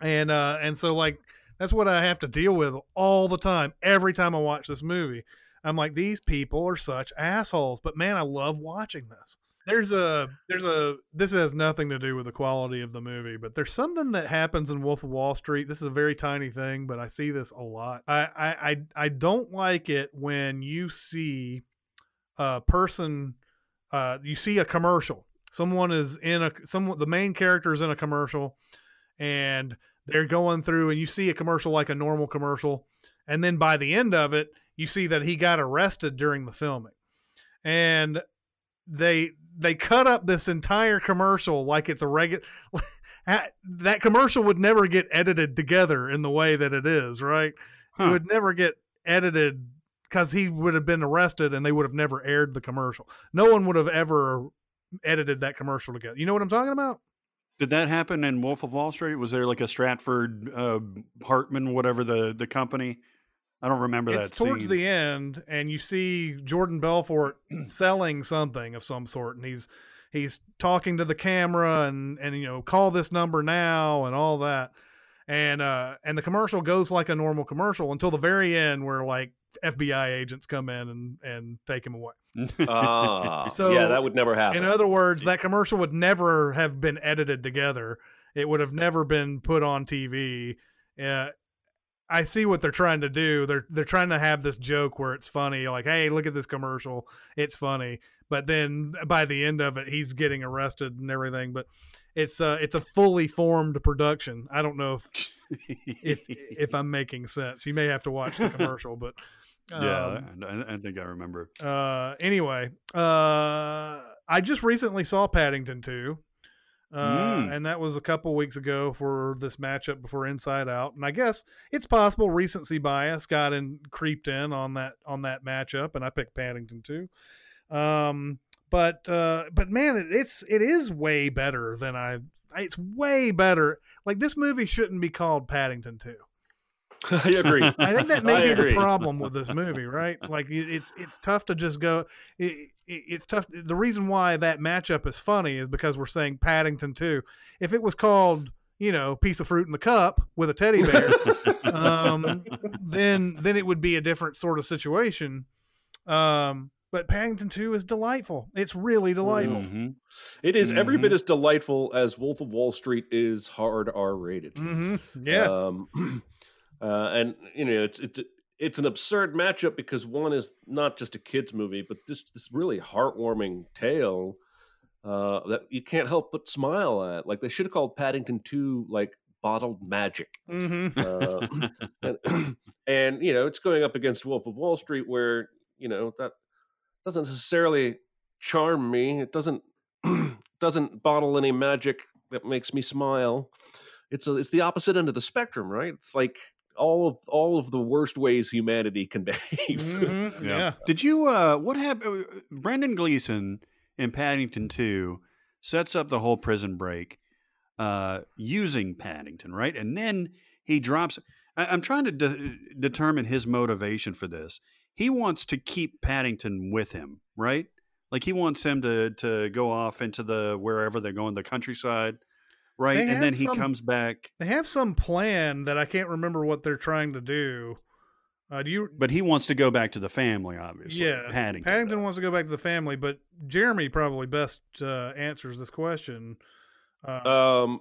and uh, and so like that's what I have to deal with all the time. Every time I watch this movie, I'm like, these people are such assholes. But man, I love watching this there's a there's a this has nothing to do with the quality of the movie but there's something that happens in wolf of wall street. This is a very tiny thing but i see this a lot. I i i, don't like it when you see a person uh you see a commercial. Someone is in a someone the main character is in a commercial and they're going through and you see a commercial like a normal commercial and then by the end of it you see that he got arrested during the filming. And they they cut up this entire commercial like it's a regular [laughs] that commercial would never get edited together in the way that it is right? Huh. it would never get edited because he would have been arrested and they would have never aired the commercial. No one would have ever edited that commercial together. You know what i'm talking about? Did that happen in wolf of wall street? Was there like a stratford uh, hartman whatever the the company I don't remember it's that. Towards scene. the end, and you see Jordan Belfort [clears throat] selling something of some sort, and he's he's talking to the camera and and you know call this number now and all that, and uh and the commercial goes like a normal commercial until the very end where like FBI agents come in and and take him away. uh, [laughs] so yeah, that would never happen. In other words, that commercial would never have been edited together. It would have never been put on TV. Uh, I see what they're trying to do. They're they're trying to have this joke where it's funny, like, "Hey, look at this commercial. It's funny." But then by the end of it, he's getting arrested and everything. But it's uh it's a fully formed production. I don't know if if if [laughs] I'm making sense. You may have to watch the commercial, but um, yeah, I, I, think I remember. Uh, anyway, uh, I just recently saw Paddington 2. Uh, mm. and that was a couple weeks ago for this matchup before Inside Out. And I guess it's possible recency bias got in creeped in on that on that matchup, and I picked Paddington too. Um, but uh, but man, it, it's it is way better than I. It's way better. Like this movie shouldn't be called Paddington Two. [laughs] I agree. I think that may be the problem with this movie, right? Like it's it's tough to just go. It, it's tough. The reason why that matchup is funny is because we're saying Paddington Two. If it was called, you know, piece of fruit in the cup with a teddy bear, [laughs] um, then then it would be a different sort of situation. Um, but Paddington 2 is delightful. It's really delightful. Mm-hmm. It is mm-hmm. every bit mm-hmm. as delightful as Wolf of Wall Street is hard R rated. Mm-hmm. Yeah. Um, [clears throat] uh, and you know, it's it's it's an absurd matchup because one is not just a kids movie, but this this really heartwarming tale uh, that you can't help but smile at. Like they should have called Paddington Two like bottled magic. Mm-hmm. Uh, and, [clears throat] and, you know, it's going up against Wolf of Wall Street, where you know that doesn't necessarily charm me. It doesn't [clears throat] doesn't bottle any magic that makes me smile. It's a, it's the opposite end of the spectrum, right? It's like all of all of the worst ways humanity can [laughs] behave. Mm-hmm. yeah. yeah. Did you uh what happened uh, Brendan Gleeson in Paddington 2 sets up the whole prison break uh using Paddington, right? And then he drops I, am trying to de- determine his motivation for this. He wants to keep Paddington with him, right? Like he wants him to to go off into the wherever they're going, the countryside right? and then he some, comes back. They have some plan that I can't remember what they're trying to do. Uh, do you? But he wants to go back to the family, obviously. Yeah, Paddington. Paddington wants to go back to the family, but Jeremy probably best uh, answers this question. Uh, um,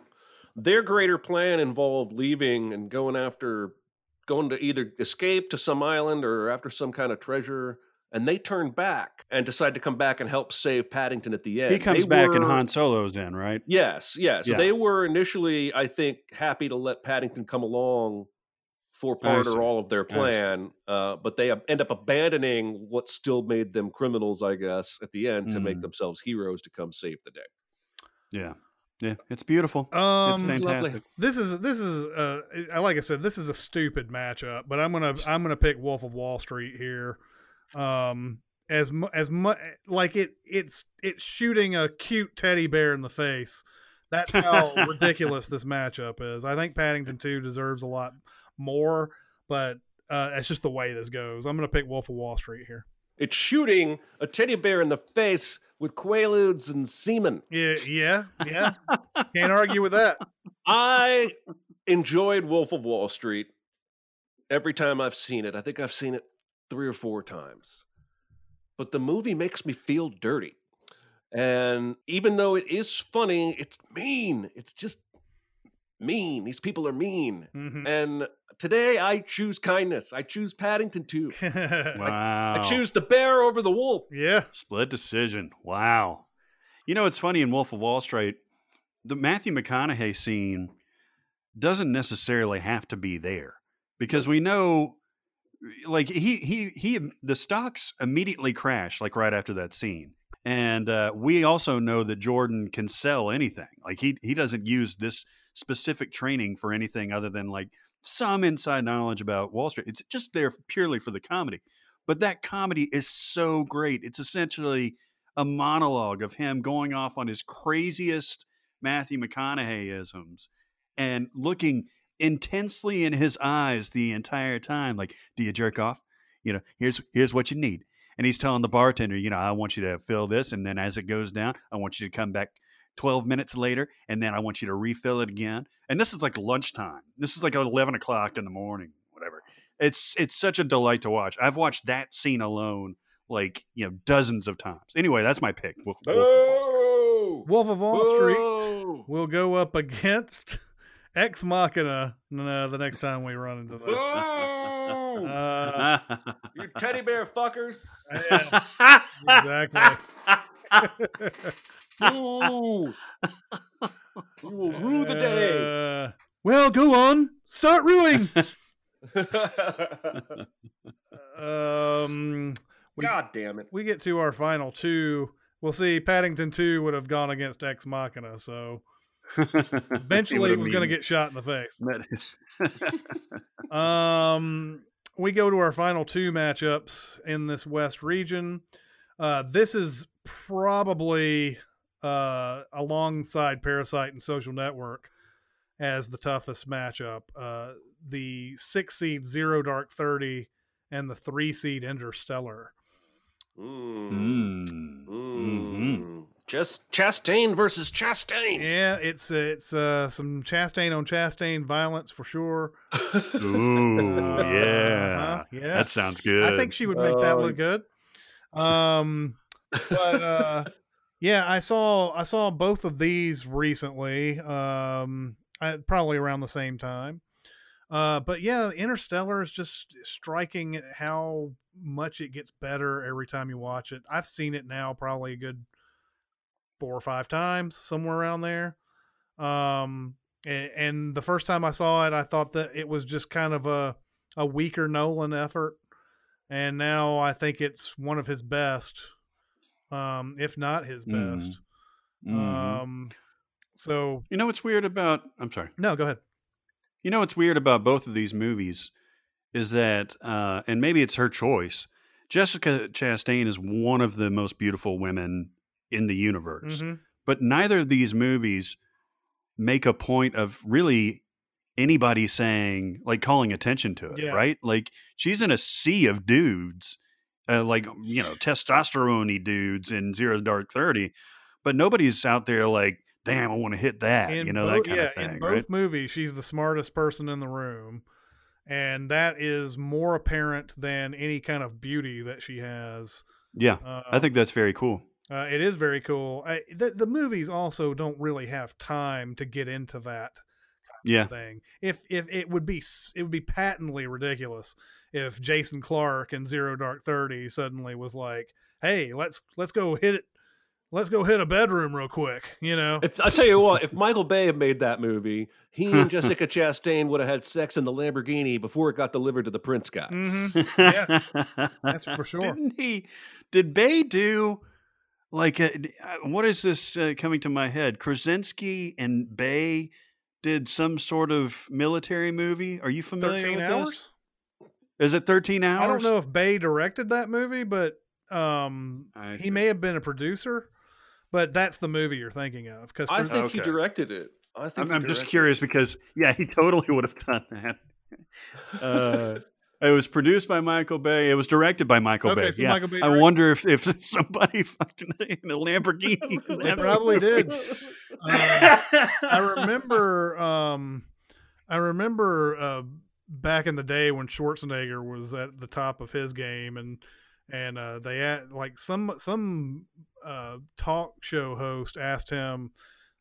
their greater plan involved leaving and going after, going to either escape to some island or after some kind of treasure and they turn back and decide to come back and help save Paddington at the end. He comes they back were, and Han Solo's in, right? Yes, yes. Yeah. They were initially, I think, happy to let Paddington come along for part or all of their plan, uh, but they end up abandoning what still made them criminals, I guess, at the end mm. to make mm. themselves heroes to come save the day. Yeah. Yeah, it's beautiful. Um, it's fantastic. This is this is uh, like I said, this is a stupid matchup, but I'm gonna I'm gonna pick Wolf of Wall Street here. Um, as mu- as much like it it's it's shooting a cute teddy bear in the face. That's how [laughs] ridiculous this matchup is. I think Paddington 2 deserves a lot more, but uh, it's just the way this goes. I'm going to pick Wolf of Wall Street here. It's shooting a teddy bear in the face with quaaludes and semen. Yeah, yeah, yeah. Can't argue with that. I enjoyed Wolf of Wall Street every time I've seen it. I think I've seen it three or four times. But the movie makes me feel dirty. And even though it is funny, it's mean. It's just mean. These people are mean. Mhm. And today I choose kindness. I choose Paddington 2. [laughs] Wow. I choose the bear over the wolf. yeah. Split decision. Wow. You know, it's funny in Wolf of Wall Street, the Matthew McConaughey scene doesn't necessarily have to be there because we know like he he he the stocks immediately crash like right after that scene. And uh, we also know that Jordan can sell anything. Like he he doesn't use this specific training for anything other than like some inside knowledge about Wall Street. It's just there purely for the comedy. But that comedy is so great. It's essentially a monologue of him going off on his craziest Matthew McConaughey isms and looking intensely in his eyes the entire time. Like, do you jerk off? You know, here's here's what you need. And he's telling the bartender, you know, I want you to fill this, and then as it goes down, I want you to come back 12 minutes later, and then I want you to refill it again. And this is like lunchtime. This is like 11 o'clock in the morning, whatever. It's it's such a delight to watch. I've watched that scene alone like you know dozens of times. Anyway, that's my pick. Wolf- Wolf of Wall Street. Wolf of Wall Street will go up against Ex Machina uh, the next time we run into Boo! that. [laughs] Uh, [laughs] you teddy bear fuckers. exactly. Boo! you will rue the day. Uh, well, go on. Start ruining. [laughs] um, we, God damn it. we get to our final two. We'll see. Paddington 2 would have gone against Ex Machina, so [laughs] eventually he was going to get shot in the face. [laughs] Um, we go to our final two matchups in this West region. Uh, this is probably uh, alongside Parasite and Social Network as the toughest matchup. Uh, the six seed Zero Dark Thirty and the three seed Interstellar. Mm. Mm. Mhm. Just Chastain versus Chastain. Yeah, it's it's uh, some Chastain on Chastain violence for sure. [laughs] [laughs] Ooh, Uh, yeah. yeah. That sounds good. I think she would make that Uh, look good. Um, but uh, yeah, I saw I saw both of these recently. Um, I, probably around the same time. Uh, but yeah, Interstellar is just striking at how much it gets better every time you watch it. I've seen it now probably a good four or five times, somewhere around there. Um, and, and the first time I saw it, I thought that it was just kind of a a weaker Nolan effort, and now I think it's one of his best, um, if not his Mhm. best. Mhm. Um, so you know what's weird about? I'm sorry. no, go ahead. You know what's weird about both of these movies is that, uh, and maybe it's her choice. Jessica Chastain is one of the most beautiful women in the universe, Mhm. but neither of these movies make a point of really anybody saying like calling attention to it, Yeah. right? Like she's in a sea of dudes, uh, like you know testosterone dudes in Zero Dark Thirty, but nobody's out there like, damn, I want to hit that, In you know both- that kind yeah, of thing, in both right? movies, she's the smartest person in the room, and that is more apparent than any kind of beauty that she has. Yeah, Uh, I think that's very cool. Uh, it is very cool. I, the, the movies also don't really have time to get into that Yeah, thing. If if it would be it would be patently ridiculous if Jason Clarke in Zero Dark Thirty suddenly was like, "Hey, let's let's go hit it, let's go hit a bedroom real quick," you know. If I tell you what, if [laughs] Michael Bay had made that movie, he and Jessica [laughs] Chastain would have had sex in the Lamborghini before it got delivered to the Prince guy. hmm [laughs] Yeah, that's for sure. Didn't he? Did Bay do like uh, what is this uh, coming to my head? Krasinski and Bay did some sort of military movie. Are you familiar with hours. this? Is it thirteen hours? I don't know if Bay directed that movie, but um, he may have been a producer, but that's the movie you're thinking of. Because I think he directed it. I think I'm, I'm just directed curious because yeah, he totally [laughs] would have done that. [laughs] Uh, it was produced by Michael Bay. It was directed by Michael Okay, Bay. so yeah, Michael Bay I directed- wonder if, if [laughs] somebody fucking [laughs] in a Lamborghini. [laughs] They probably did. I remember um I remember uh back in the day when Schwarzenegger was at the top of his game and and uh they had like some some uh talk show host asked him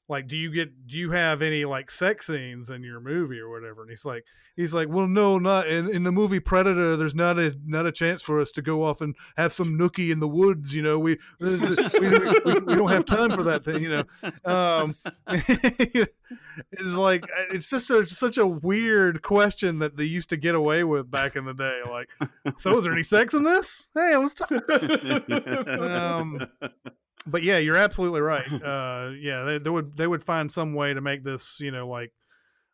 like do you get do you have any like sex scenes in your movie or whatever? And he's like he's like well no not in, in the movie predator there's not a not a chance for us to go off and have some nookie in the woods you know we we, we, we, we don't have time for that thing you know? Um [laughs] it's like uh, it's just a, it's such a weird question that they used to get away with back in the day like so is there any sex in this? Hey let's talk. [laughs] Um, but yeah you're absolutely right uh yeah they, they would they would find some way to make this you know like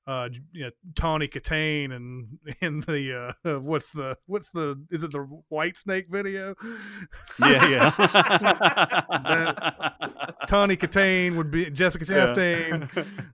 uh you know, Tawny Kitaen and [laughs] in the uh [laughs] what's the what's the is it the Whitesnake video [laughs] yeah, yeah. Tawny Kitaen would be Jessica Chastain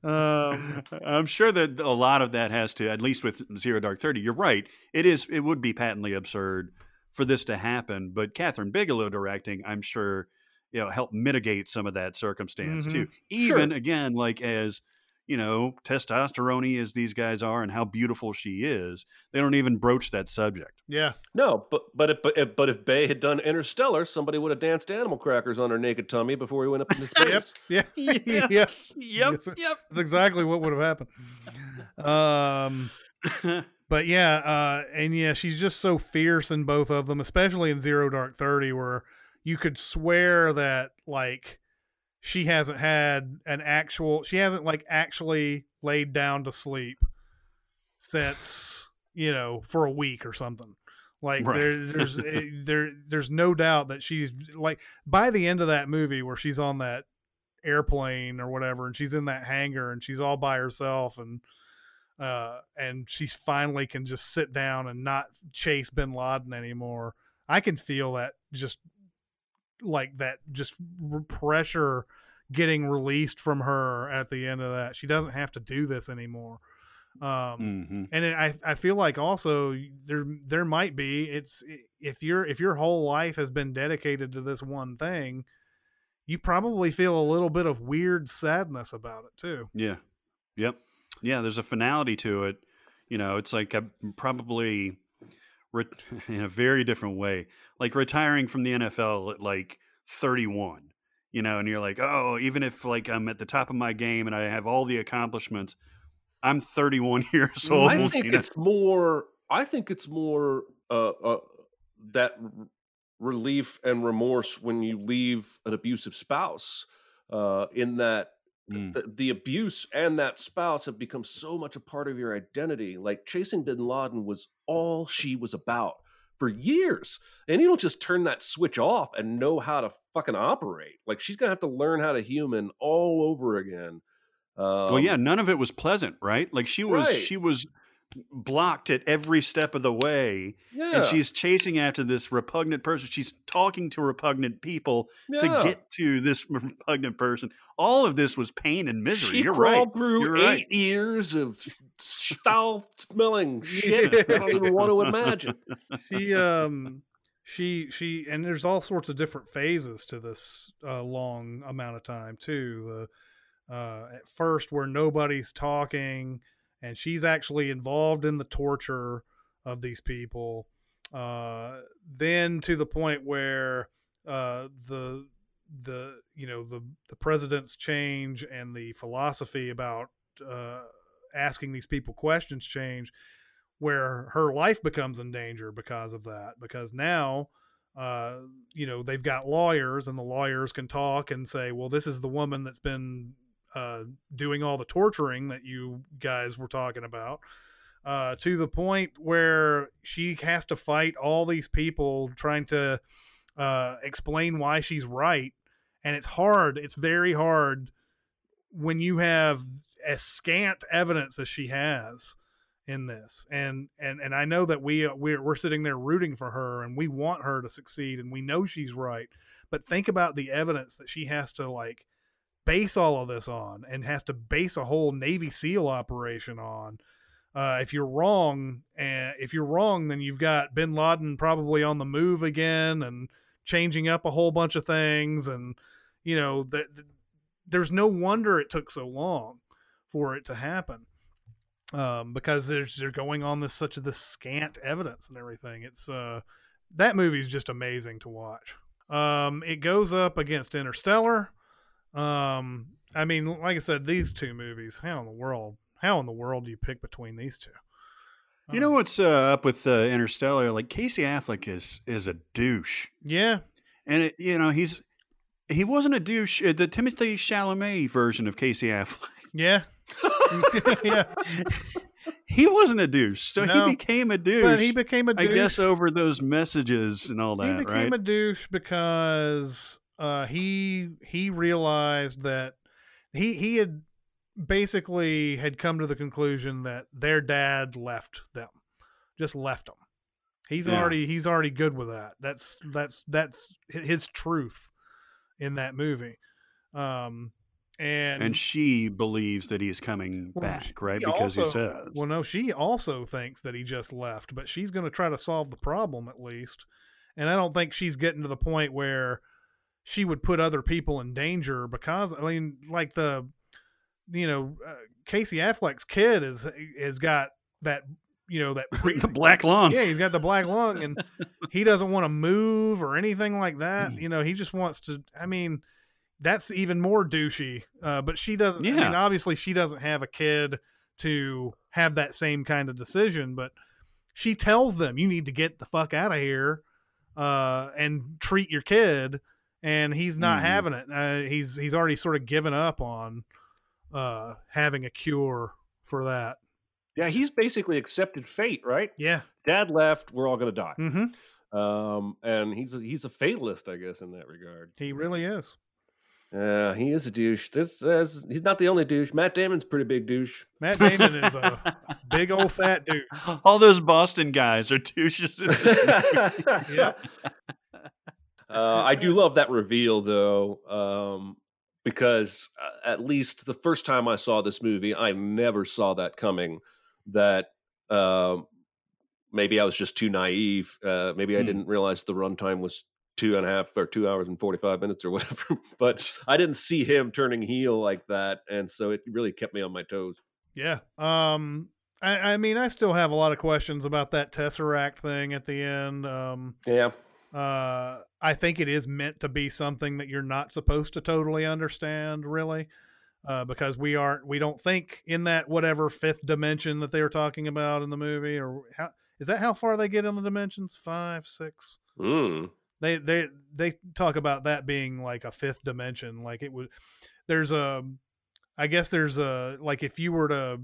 um I'm sure that a lot of that has to, at least with Zero Dark Thirty. You're right. It is. It would be patently absurd for this to happen. But Kathryn Bigelow directing, I'm sure, you know, help mitigate some of that circumstance Mhm. too. Even again, like as you know, testosterone as these guys are, and how beautiful she is, they don't even broach that subject. yeah No, but but if, but if but if Bay had done Interstellar, somebody would have danced animal crackers on her naked tummy before he went up into [laughs] space. yep yeah [laughs] Yeah. [laughs] yeah Yep. Yes, that's exactly what would have happened um but yeah, uh, and yeah, she's just so fierce in both of them, especially in Zero Dark Thirty, where you could swear that like she hasn't had an actual, she hasn't like actually laid down to sleep since you know for a week or something. Like Right. there, there's [laughs] eh, there, there's no doubt that she's like by the end of that movie where she's on that airplane or whatever, and she's in that hangar and she's all by herself and uh, and she finally can just sit down and not chase Bin Laden anymore. I can feel that just like that just pressure getting released from her at the end of that. She doesn't have to do this anymore. Um, hmm and it, I I feel like also there there might be it's if your if your whole life has been dedicated to this one thing, you probably feel a little bit of weird sadness about it too. Yeah. Yep. Yeah, there's a finality to it. You know, it's like I'm probably re- [laughs] in a very different way, like retiring from the NFL at like 31. You know, and you're like, oh, even if like I'm at the top of my game and I have all the accomplishments, I'm 31 [laughs] years old. I think you know? it's more. I think it's more uh, uh, that r- relief and remorse when you leave an abusive spouse. Uh, in that Mm. the, the abuse and that spouse have become so much a part of your identity. Like chasing Bin Laden was all she was about for years, and you don't just turn that switch off and know how to fucking operate. Like she's gonna have to learn how to human all over again. Um, well, yeah, none of it was pleasant, right? Like she was, Right. she was blocked at every step of the way yeah, and she's chasing after this repugnant person. She's talking to repugnant people yeah. to get to this [laughs] repugnant person. All of this was pain and misery. She You're crawled right. through You're eight right. years of [laughs] foul smelling shit. I don't even want to imagine. [laughs] she um she she and there's all sorts of different phases to this uh, long amount of time too the uh at first where nobody's talking and she's actually involved in the torture of these people uh then to the point where uh the the you know the the president's change and the philosophy about uh asking these people questions change where her life becomes in danger because of that because now uh you know they've got lawyers and the lawyers can talk and say well this is the woman that's been uh doing all the torturing that you guys were talking about uh to the point where she has to fight all these people trying to uh explain why she's right. And it's hard it's very hard when you have as scant evidence as she has in this. And and and i know that we we're, we're sitting there rooting for her and we want her to succeed and we know she's right. But think about the evidence that she has to like base all of this on and has to base a whole navy seal operation on uh, if you're wrong and if you're wrong then you've got bin laden probably on the move again and changing up a whole bunch of things and you know th- th- there's no wonder it took so long for it to happen um, because there's they're going on this such this scant evidence and everything. It's uh, that movie is just amazing to watch. Um, it goes up against Interstellar. Um, I mean, like I said, these two movies. How in the world? How in the world do you pick between these two? You know what's uh, up with uh, Interstellar? Like Casey Affleck is is a douche, Yeah, and it, you know he's he wasn't a douche. Uh, the Timothée Chalamet version of Casey Affleck, yeah, [laughs] [laughs] yeah. he wasn't a douche, so No, he became a douche. But he became a I douche. I guess over those messages and all that. he became right? a douche because uh, he he realized that he he had basically had come to the conclusion that their dad left them, just left them. He's Yeah. already he's already good with that. That's that's that's his truth in that movie. Um, and and she believes that he's coming Well, back, right? Because he says, Well, no, she also thinks that he just left, but she's going to try to solve the problem at least. And I don't think she's getting to the point where she would put other people in danger because I mean, like the, you know, uh, Casey Affleck's kid is has got that, you know, that [laughs] the black lung. yeah, he's got the black lung, and [laughs] he doesn't want to move or anything like that. You know, he just wants to. I mean, that's even more douchey. Uh, but she doesn't. I Yeah. mean, obviously, she doesn't have a kid to have that same kind of decision. But she tells them, "You need to get the fuck out of here uh, and treat your kid." And he's not Mhm. having it. Uh, he's he's already sort of given up on uh, having a cure for that. Yeah, he's basically accepted fate, right? Yeah. Dad left, we're all going to die. hmm Um, and he's a, he's a fatalist, I guess, in that regard. He really is. Yeah, he is a douche. This, this he's not the only douche. Matt Damon's a pretty big douche. Matt Damon is a [laughs] big old fat dude. All those Boston guys are douches. in this [laughs] movie. [laughs] Yep. Uh, I do love that reveal though, um, because uh, at least the first time I saw this movie, I never saw that coming. That um, maybe I was just too naive. Uh, maybe I Hmm. didn't realize the runtime was two and a half or two hours and forty five minutes or whatever. [laughs] but I didn't see him turning heel like that, and so it really kept me on my toes. Yeah. Um. I, I mean, I still have a lot of questions about that tesseract thing at the end. Um. Yeah, Uh. I think it is meant to be something that you're not supposed to totally understand, really, uh, because we aren't. We don't think in that whatever fifth dimension that they were talking about in the movie, or how is that how far they get in the dimensions? Five, six. mm. they they they talk about that being like a fifth dimension like it would there's a i guess there's a like if you were to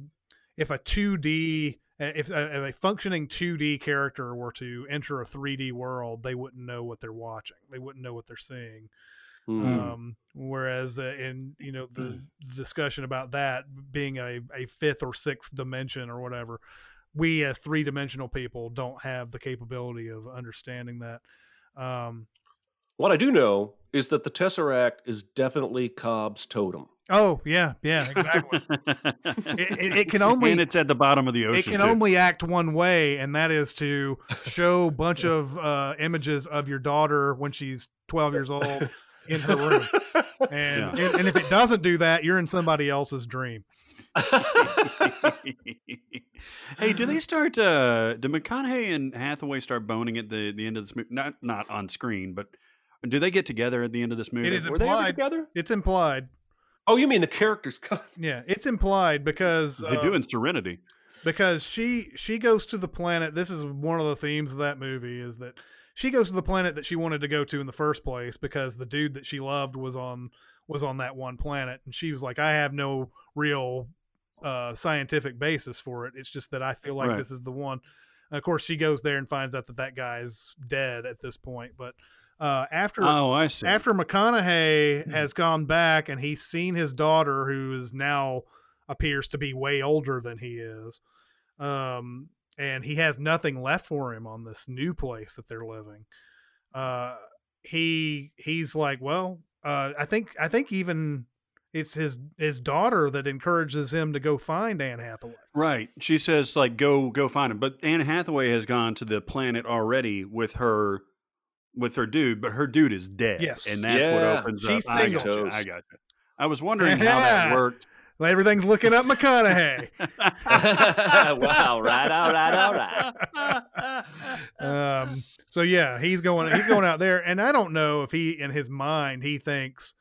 if a 2d if a, if a functioning 2d character were to enter a 3d world they wouldn't know what they're watching. They wouldn't know what they're seeing. Mm. um whereas uh, in you know the discussion about that being a, a fifth or sixth dimension or whatever we as three dimensional people don't have the capability of understanding that. Um What I do know is that the Tesseract is definitely Cobb's totem. Oh yeah yeah exactly it, it, it can only and it's at the bottom of the ocean. it can too. only act one way and that is to show a bunch of uh images of your daughter when she's 12 years old in her room and, and and if it doesn't do that you're in somebody else's dream hey, do they start? Uh, do McConaughey and Hathaway start boning at the the end of this movie? Not not on screen, but do they get together at the end of this movie? is Were implied. together? it's implied Oh, you mean the characters? [laughs] yeah it's implied because they uh, do in Serenity. because she she goes to the planet this is one of the themes of that movie is that she goes to the planet that she wanted to go to in the first place because the dude that she loved was on was on that one planet and she was like i have no real uh scientific basis for it it's just that i feel like Right. this is the one And of course she goes there and finds out that that guy's dead at this point but uh after Oh, I see. after McConaughey Hmm. has gone back and he's seen his daughter, who is now appears to be way older than he is, um, and he has nothing left for him on this new place that they're living. Uh, he he's like, well, uh, I think I think even it's his his daughter that encourages him to go find Anne Hathaway. Right. She says like go go find him. But Anne Hathaway has gone to the planet already with her with her dude, but her dude is dead. Yes. And that's what opens She's up. I single. got you. I got you. I was [laughs] wondering how that worked. Well, everything's looking up McConaughey. [laughs] [laughs] wow, right out, right out, right. um, so yeah, he's going he's going out there, and I don't know if he in his mind he thinks,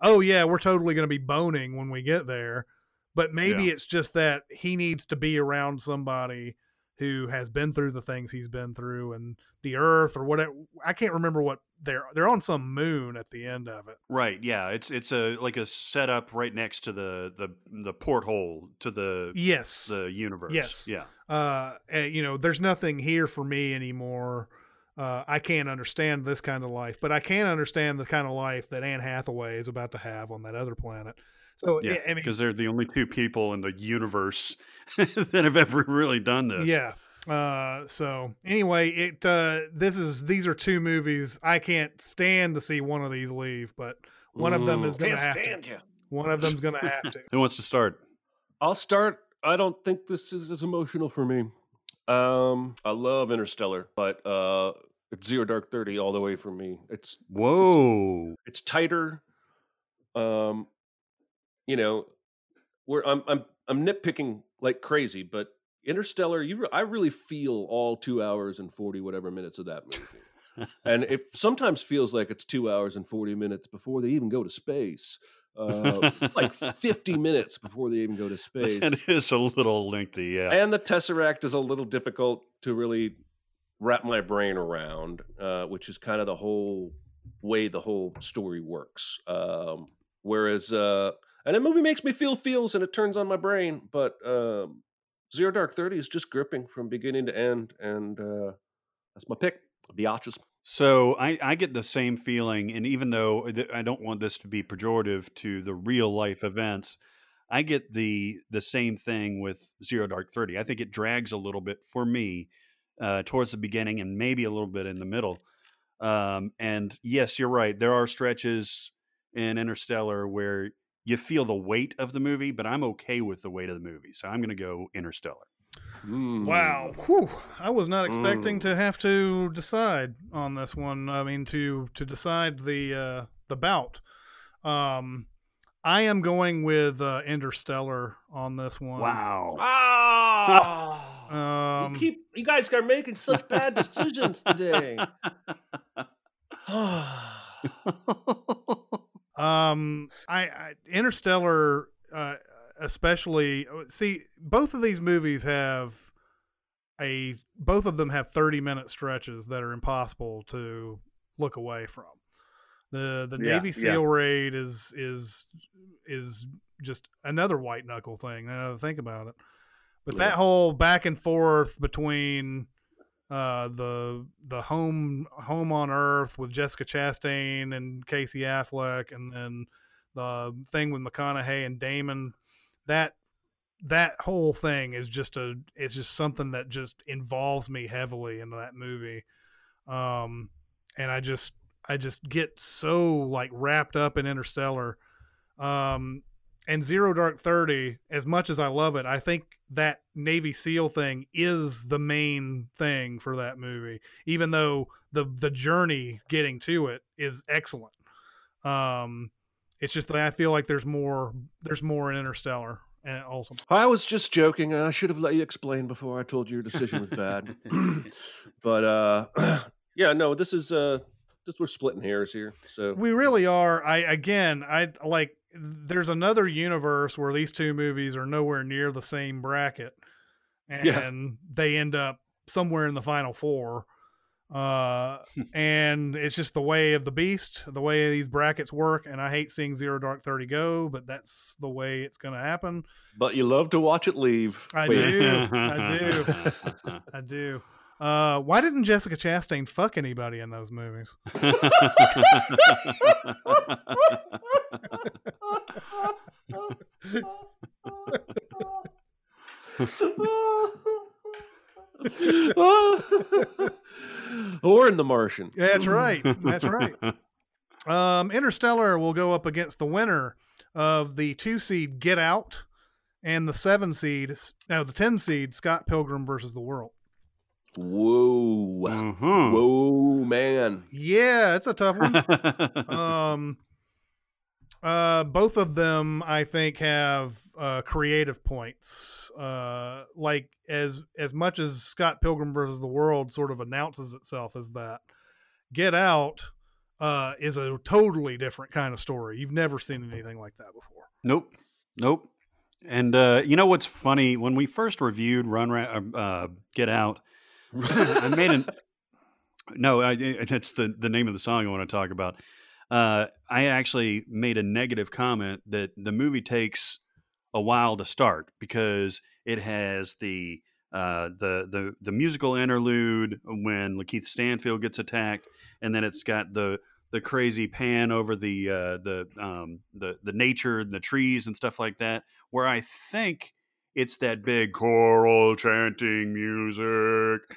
oh yeah, we're totally going to be boning when we get there, but maybe Yeah. it's just that he needs to be around somebody who has been through the things he's been through and the earth or whatever. I can't remember what they're they're on some moon at the end of it. Right. Yeah. It's it's a like a setup right next to the the the porthole to the Yes. the universe. Yes. Yeah. uh, eh, you know, there's nothing here for me anymore. Uh, I can't understand this kind of life, but I can understand the kind of life that Anne Hathaway is about to have on that other planet. So, Yeah. yeah, I mean, Because they're the only two people in the universe [laughs] that have ever really done this. yeah. Uh, so anyway, it uh, this is these are two movies I can't stand to see one of these leave, but one of them is going to have stand to. you. One of them's going to have to. [laughs] Who wants to start? I'll start. I don't think this is as emotional for me. Um, I love Interstellar, but uh, it's Zero Dark Thirty all the way for me. It's Whoa. it's tighter. Um, you know, where I'm I'm I'm nitpicking like crazy, but Interstellar, you re- I really feel all two hours and forty whatever minutes of that movie, [laughs] and it sometimes feels like it's two hours and forty minutes before they even go to space. Uh, like 50 minutes [laughs] before they even go to space. It is a little lengthy, yeah. And the Tesseract is a little difficult to really wrap my brain around, uh, which is kind of the whole way the whole story works. Um, whereas, uh, and the movie makes me feel feels and it turns on my brain, but um, Zero Dark Thirty is just gripping from beginning to end, and uh, that's my pick. Biatches. So I, I get the same feeling, and even though I don't want this to be pejorative to the real life events, I get the the same thing with Zero Dark Thirty. I think it drags a little bit for me uh, towards the beginning and maybe a little bit in the middle. Um, and yes, you're right. There are stretches in Interstellar where you feel the weight of the movie, but I'm okay with the weight of the movie, so I'm going to go Interstellar. Mm. Wow, Whew. I was not expecting Mm. to have to decide on this one. I mean, to to decide the uh, the bout. Um, I am going with uh, Interstellar on this one. Wow. Ah, Um, you keep you guys are making such bad decisions today. [laughs] [sighs] [laughs] [laughs] Um, I, I Interstellar, uh, especially see both of these movies have a both of them have thirty minute stretches that are impossible to look away from. The the Yeah, Navy yeah. SEAL raid is is is just another white knuckle thing. Now that I think about it, but Yeah. that whole back and forth between uh, the the home home on Earth with Jessica Chastain and Casey Affleck, and then the thing with McConaughey and Damon. That that whole thing is just a it's just something that just involves me heavily into that movie, um, and I just I just get so like wrapped up in Interstellar. Um, and Zero Dark Thirty, as much as I love it, I think that Navy SEAL thing is the main thing for that movie. Even though the the journey getting to it is excellent. Um, it's just that I feel like there's more there's more in Interstellar and also. I was just joking. I should have let you explain before I told you your decision was bad. [laughs] [clears throat] but uh, [clears throat] yeah, no, this is uh, this we're splitting hairs here. So We really are. I again, I like. There's another universe where these two movies are nowhere near the same bracket, and Yeah. they end up somewhere in the final four. Uh, [laughs] and it's just the way of the beast, the way these brackets work. And I hate seeing Zero Dark Thirty go, but that's the way it's going to happen. but you love to watch it leave. I Wait, do. I do. [laughs] I do. Uh, why didn't Jessica Chastain fuck anybody in those movies? [laughs] or in The Martian. That's right. That's right. Um, Interstellar will go up against the winner of the two seed Get Out and the seven seed, no, the ten seed Scott Pilgrim versus the World. Whoa. Mhm. Whoa, man. Yeah, it's a tough one. [laughs] um, uh, both of them, I think, have uh, creative points. Uh, like as as much as Scott Pilgrim versus the World sort of announces itself as that, Get Out uh, is a totally different kind of story. You've never seen anything like that before. Nope. Nope. And uh, you know what's funny? When we first reviewed Run Ra- uh, uh, Get Out, [laughs] I made an no. I, that's the the name of the song I want to talk about. Uh, I actually made a negative comment that the movie takes a while to start because it has the uh, the the the musical interlude when Lakeith Stanfield gets attacked, and then it's got the the crazy pan over the uh, the um, the the nature and the trees and stuff like that. Where I think it's that big choral chanting music,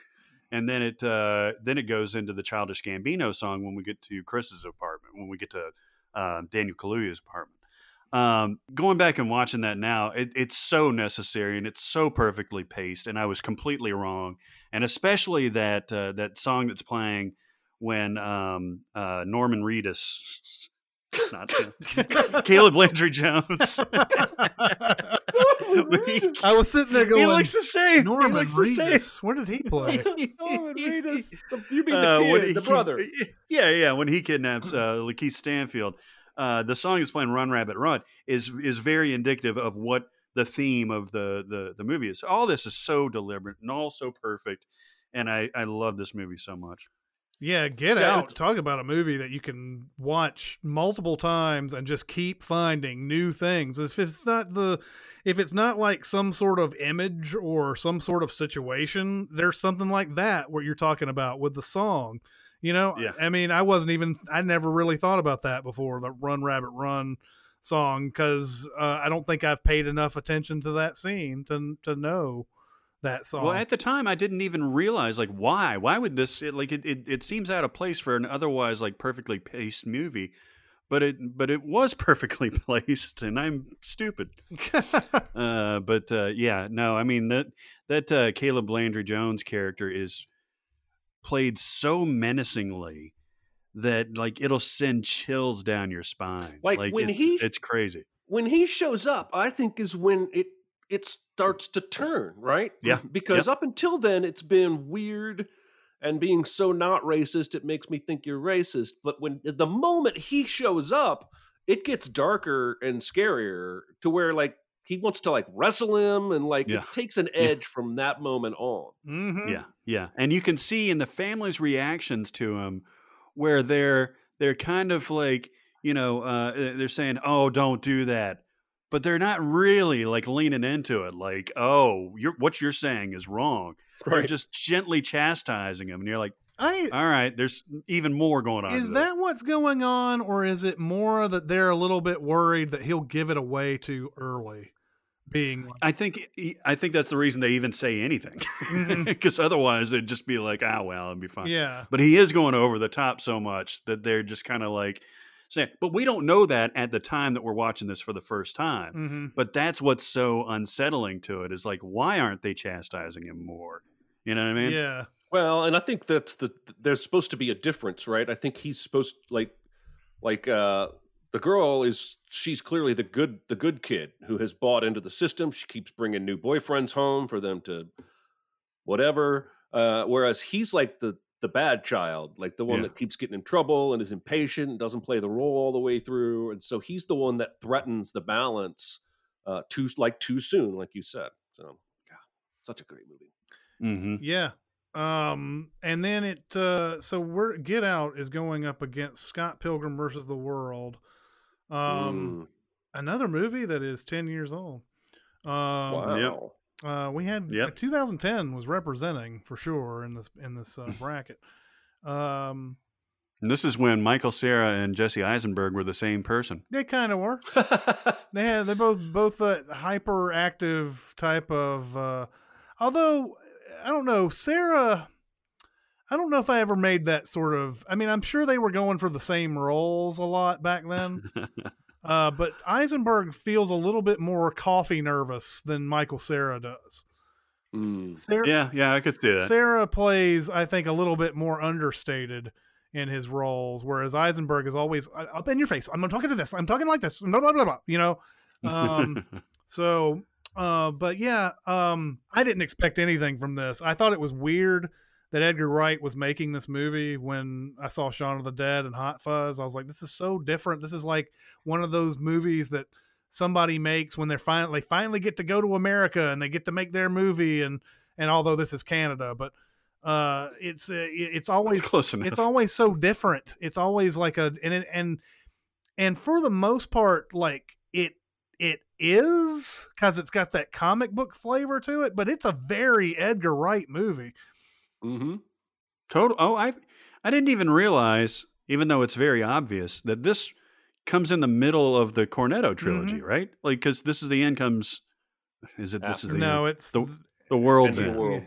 and then it uh, then it goes into the Childish Gambino song when we get to Chris's apartment. When we get to um, Daniel Kaluuya's apartment. Um, going back and watching that now, it, it's so necessary and it's so perfectly paced. And I was completely wrong, and especially that uh, that song that's playing when um, uh, Norman Reedus, it's not him. Caleb Landry Jones. [laughs] When I was sitting there going, he looks the same. Norman he looks the same. Reedus. Where did he play? [laughs] [laughs] Norman Reedus. The- You mean the Uh, when kid, he- the brother. Yeah, yeah. When he kidnaps uh, Lakeith Stanfield, uh, the song is playing "Run Rabbit Run" is is very indicative of what the theme of the the the movie is. All this is so deliberate and all so perfect, and I I love this movie so much. Yeah, Get Yeah, Out. Talk about a movie that you can watch multiple times and just keep finding new things. If it's not the if it's not like some sort of image or some sort of situation, there's something like that what you're talking about with the song. You know, Yeah. I mean, I wasn't even I never really thought about that before, the Run Rabbit Run song cuz uh, I don't think I've paid enough attention to that scene to to know that song. Well, at the time, I didn't even realize like why. Why would this? It, like it, it, it seems out of place for an otherwise like perfectly paced movie, but it but it was [laughs] perfectly placed, and I'm stupid. [laughs] Uh, but uh, yeah, no, I mean that that uh, Caleb Landry Jones character is played so menacingly that like it'll send chills down your spine. Like, when it- he- it's crazy. when he shows up, I think is when it it starts to turn, right? Yeah, Because up until then, it's been weird and being so not racist, it makes me think you're racist. But when the moment he shows up, it gets darker and scarier to where like he wants to like wrestle him and like Yeah. it takes an edge from that moment on. Mhm. Yeah, yeah, and you can see in the family's reactions to him where they're they're kind of like you know uh, they're saying, "Oh, don't do that," but they're not really like leaning into it. Like, "Oh, you're what you're saying is wrong." They're just gently chastising him, and you're like, I "All right, there's even more going on." Is that what's going on, or is it more that they're a little bit worried that he'll give it away too early? Being like, I think I think that's the reason they even say anything, because otherwise they'd just be like, "Ah, well, it'd be fine." yeah, But he is going over the top so much that they're just kind of like saying, but we don't know that at the time that we're watching this for the first time. hmm But that's what's so unsettling to it is like, why aren't they chastising him more? You know what I mean? yeah, Well, and I think that's the there's supposed to be a difference, right? I think he's supposed like like uh the girl is she's clearly the good the good kid who has bought into the system. She keeps bringing new boyfriends home for them to whatever. Uh whereas he's like the the bad child, like the one Yeah. that keeps getting in trouble and is impatient, and doesn't play the role all the way through, and so he's the one that threatens the balance uh too like too soon, like you said. So, God, such a great movie. Mm-hmm. yeah. Um, and then it. Uh, so we're Get Out is going up against Scott Pilgrim versus the World. Um, Mm, another movie that is ten years old. Um, wow. Uh, we had Yep. 2010 was representing for sure in this in this uh, bracket. Um, this is when Michael Cera and Jesse Eisenberg were the same person. they kind of were. [laughs] They had they're both both uh, hyperactive type of. Uh, although I don't know, Cera. I don't know if I ever made that sort of. I mean, I'm sure they were going for the same roles a lot back then. [laughs] uh, but Eisenberg feels a little bit more coffee nervous than Michael Cera does. Mm. Cera, yeah, yeah, I could see that. Cera plays, I think, a little bit more understated in his roles, whereas Eisenberg is always "Uh, up in your face. I'm talking to this. I'm talking like this. Blah blah blah. blah you know. [laughs] Um, so, uh, but yeah, um, I didn't expect anything from this. I thought it was weird that Edgar Wright was making this movie when I saw Shaun of the Dead and Hot Fuzz. I was like, this is so different. This is like one of those movies that somebody makes when they're finally they finally get to go to America and they get to make their movie and and although this is Canada, but uh, it's uh, it's always It's close enough. it's always so different. It's always like a and it, and and for the most part, like it it is because it's got that comic book flavor to it, but it's a very Edgar Wright movie. Hmm Total. Oh, I I didn't even realize, even though it's very obvious, that this comes in the middle of the Cornetto trilogy, right? Like, because this is the end comes. Is it? This is the end? no, end? it's the the world's End end. world.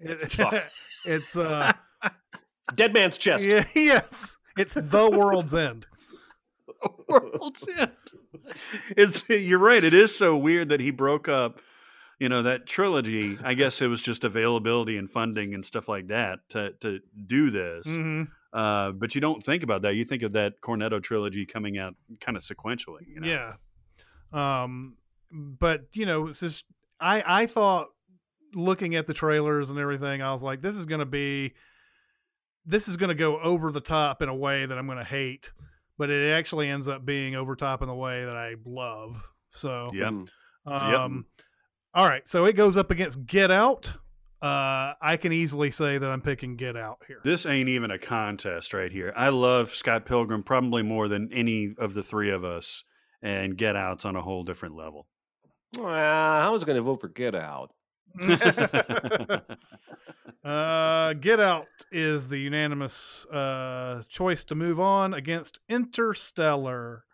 it- Fuck. [laughs] it's uh [laughs] Dead man's chest. yeah, [laughs] yes, it's the world's end. world's end. It's you're right. It is so weird that he broke up. You know that trilogy. I guess it was just availability and funding and stuff like that to to do this. hmm Uh, but you don't think about that. You think of that Cornetto trilogy coming out kind of sequentially. You know? Yeah. Um, but you know, it's just I I thought looking at the trailers and everything, I was like, this is gonna be this is gonna go over the top in a way that I'm gonna hate, but it actually ends up being over top in the way that I love. So yeah Mm. um all right, so it goes up against Get Out. Uh I can easily say that I'm picking Get Out here. This ain't even a contest right here. I love Scott Pilgrim probably more than any of the three of us, and Get Out's on a whole different level. Well, I was going to vote for Get Out. [laughs] [laughs] uh, Get Out is the unanimous uh, choice to move on against Interstellar.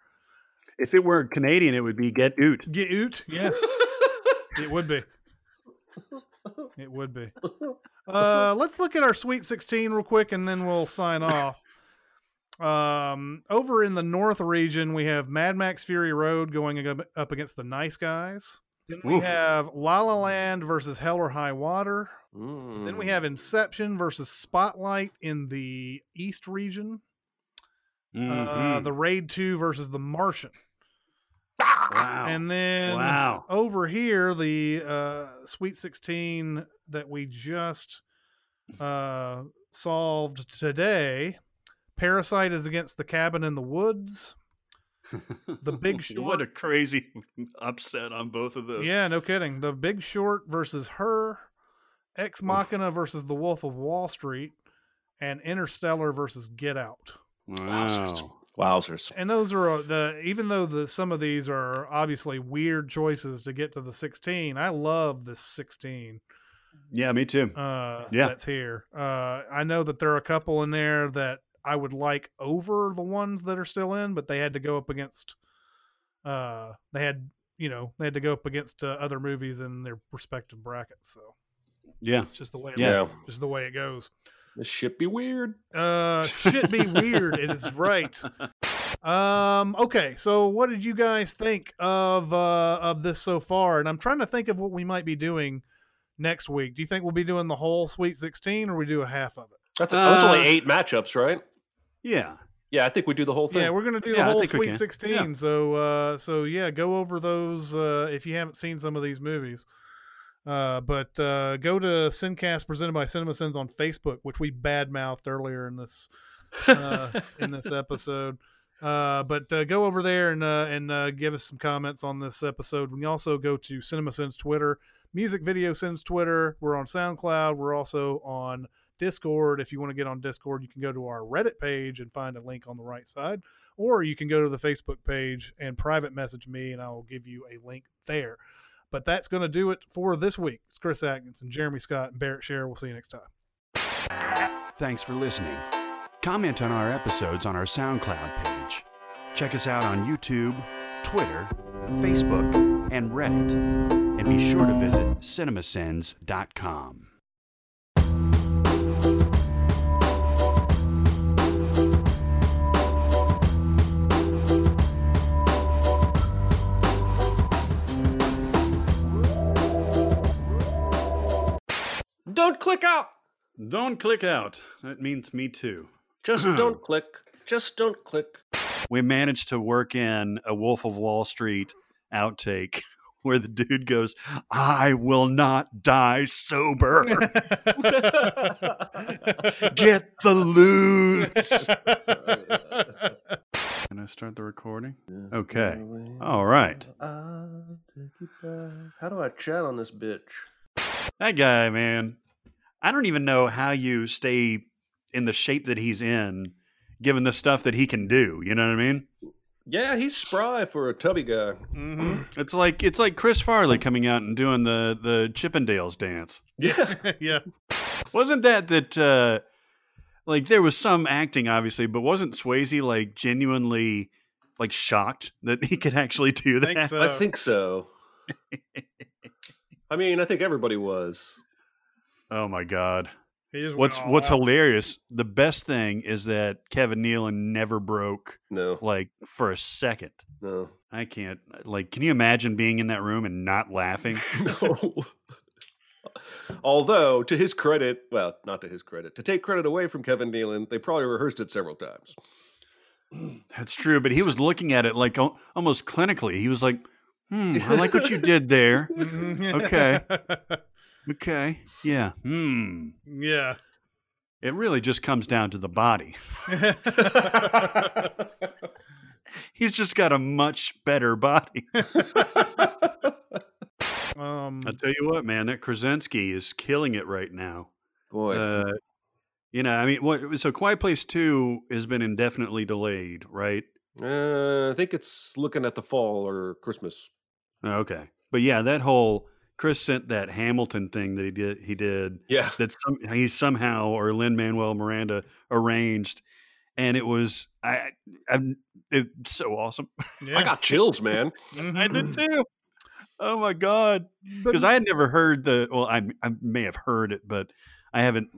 if it were Canadian, it would be Get Oot. Get Out, yes, [laughs] it would be. [laughs] It would be. Uh, let's look at our Sweet 16 real quick and then we'll sign [laughs] off. Um, over in the North region, we have Mad Max Fury Road going up against the Nice Guys. Then we Oof. have La La Land versus Hell or High Water. Then we Mm. have Inception versus Spotlight in the East region. Uh, Mhm. the Raid 2 versus The Martian. Wow. And then wow. over here, the uh, Sweet 16 that we just uh, solved today. Parasite is against The Cabin in the Woods. The Big Short. [laughs] what a crazy [laughs] upset on both of those. Yeah, no kidding. The Big Short versus Her. Ex Machina versus The Wolf of Wall Street. And Interstellar versus Get Out. Wow. Wowzers. and those are uh, the even though the some of these are obviously weird choices to get to the 16 i love this 16 Yeah, me too. uh Yeah. that's here uh i know that there are a couple in there that i would like over the ones that are still in but they had to go up against uh they had you know they had to go up against uh, other movies in their respective brackets so Yeah. it's just the way it, Yeah. just the way it goes This shit be weird. uh, should be weird. It is right. [laughs] Um. Okay. So, what did you guys think of uh of this so far? And I'm trying to think of what we might be doing next week. Do you think we'll be doing the whole Sweet 16, or we do a half of it? That's, a that's only Uh, eight matchups, right? Yeah. Yeah, I think we do the whole thing. Yeah, we're gonna do the Yeah, I whole think Sweet 16. Yeah. So, uh, so yeah, go over those uh, if you haven't seen some of these movies. Uh, but uh, go to Sincast presented by CinemaSins on Facebook, which we badmouthed earlier in this uh, in this [laughs] episode. Uh, but uh, go over there and uh, and uh, give us some comments on this episode. We also go to CinemaSins Twitter, Music Video Sins Twitter. We're on SoundCloud. We're also on Discord. If you want to get on Discord, you can go to our Reddit page and find a link on the right side, or you can go to the Facebook page and private message me, and I will give you a link there. But that's going to do it for this week. It's Chris Atkinson, Jeremy Scott, and Barrett Sher. We'll see you next time. Thanks for listening. Comment on our episodes on our SoundCloud page. Check us out on YouTube, Twitter, Facebook, and Reddit. And be sure to visit cinemasins.com. Don't click out. Don't click out. That means me too. [clears throat] Just don't click. Just don't click. We managed to work in a Wolf of Wall Street outtake [laughs] where the dude goes, I will not die sober. [laughs] Get the loot. Can I start the recording? Okay. All right. I'll take you back. How do I chat on this bitch? That guy, man. I don't even know how you stay in the shape that he's in, given the stuff that he can do. You know what I mean? Yeah, he's spry for a tubby guy. hmm It's like it's like Chris Farley coming out and doing the the Chippendales dance. [laughs] Yeah. [laughs] yeah. Wasn't that that uh like there was some acting obviously, but wasn't Swayze like genuinely like shocked that he could actually do that? Think so. I think so. [laughs] I mean, I think everybody was. Oh my god. He just went What's what's out. hilarious, the best thing is that Kevin Nealon never broke No, like for a second. no, I can't like can you imagine being in that room and not laughing? [laughs] no. Although, to his credit, well, not to his credit, to take credit away from Kevin Nealon, they probably rehearsed it several times. That's true, but he was looking at it like almost clinically. He was like, "Hmm, I like what you did there. Okay. [laughs] Okay. Yeah. Hmm. yeah. It really just comes down to the body. [laughs] He's just got a much better body. [laughs] um, I'll tell you what, man, that Krasinski is killing it right now. Boy, Uh, you know, I mean, what? So, Quiet Place Two has been indefinitely delayed, right? uh, I think it's looking at the fall or Christmas. Oh, Okay, but yeah, that whole Chris sent that Hamilton thing that he did. He did Yeah, that. Some, he somehow or Lin Manuel Miranda arranged, and it was I. I it's so awesome. yeah. I got chills, man. I did mm-hmm. too. Oh my god! Because I had never heard the. Well, I I may have heard it, but I haven't.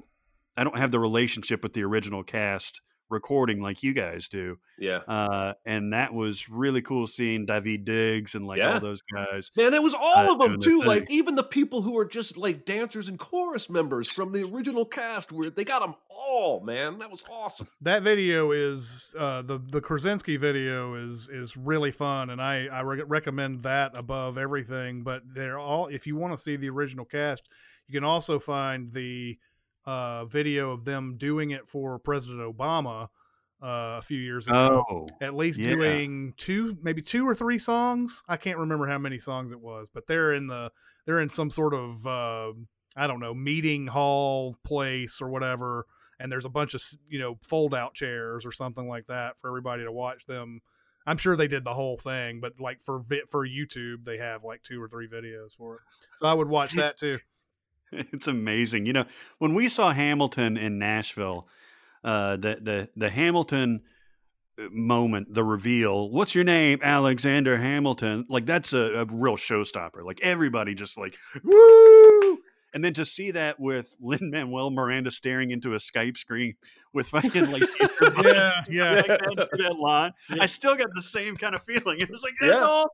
I don't have the relationship with the original cast recording like you guys do. Yeah, Uh, and that was really cool seeing Daveed Diggs and like Yeah. all those guys. man, it was all Uh, of them too. their Like even the people who are just like dancers and chorus members from the original cast, where they got them all. Man, that was awesome. that video is uh, the the Krasinski video is is really fun, and I I re- recommend that above everything. But they're all if you want to see the original cast, you can also find the uh, video of them doing it for President Obama uh, a few years ago. Oh, At least yeah. doing two, maybe two or three songs. I can't remember how many songs it was, but they're in the they're in some sort of uh, I don't know meeting hall place or whatever and there's a bunch of you know fold out chairs or something like that for everybody to watch them i'm sure they did the whole thing but like for for youtube they have like two or three videos for it so i would watch that too [laughs] it's amazing. You know, when we saw Hamilton in Nashville, uh, the the the Hamilton uh, moment, the reveal. What's your name, Alexander Hamilton? Like that's a, a real showstopper. Like everybody just like woo. And then to see that with [laughs] Lin Manuel Miranda staring into a Skype screen with fucking like [laughs] yeah yeah like that, that line, Yeah. I still got the same kind of feeling. It was like that's Yeah. awesome.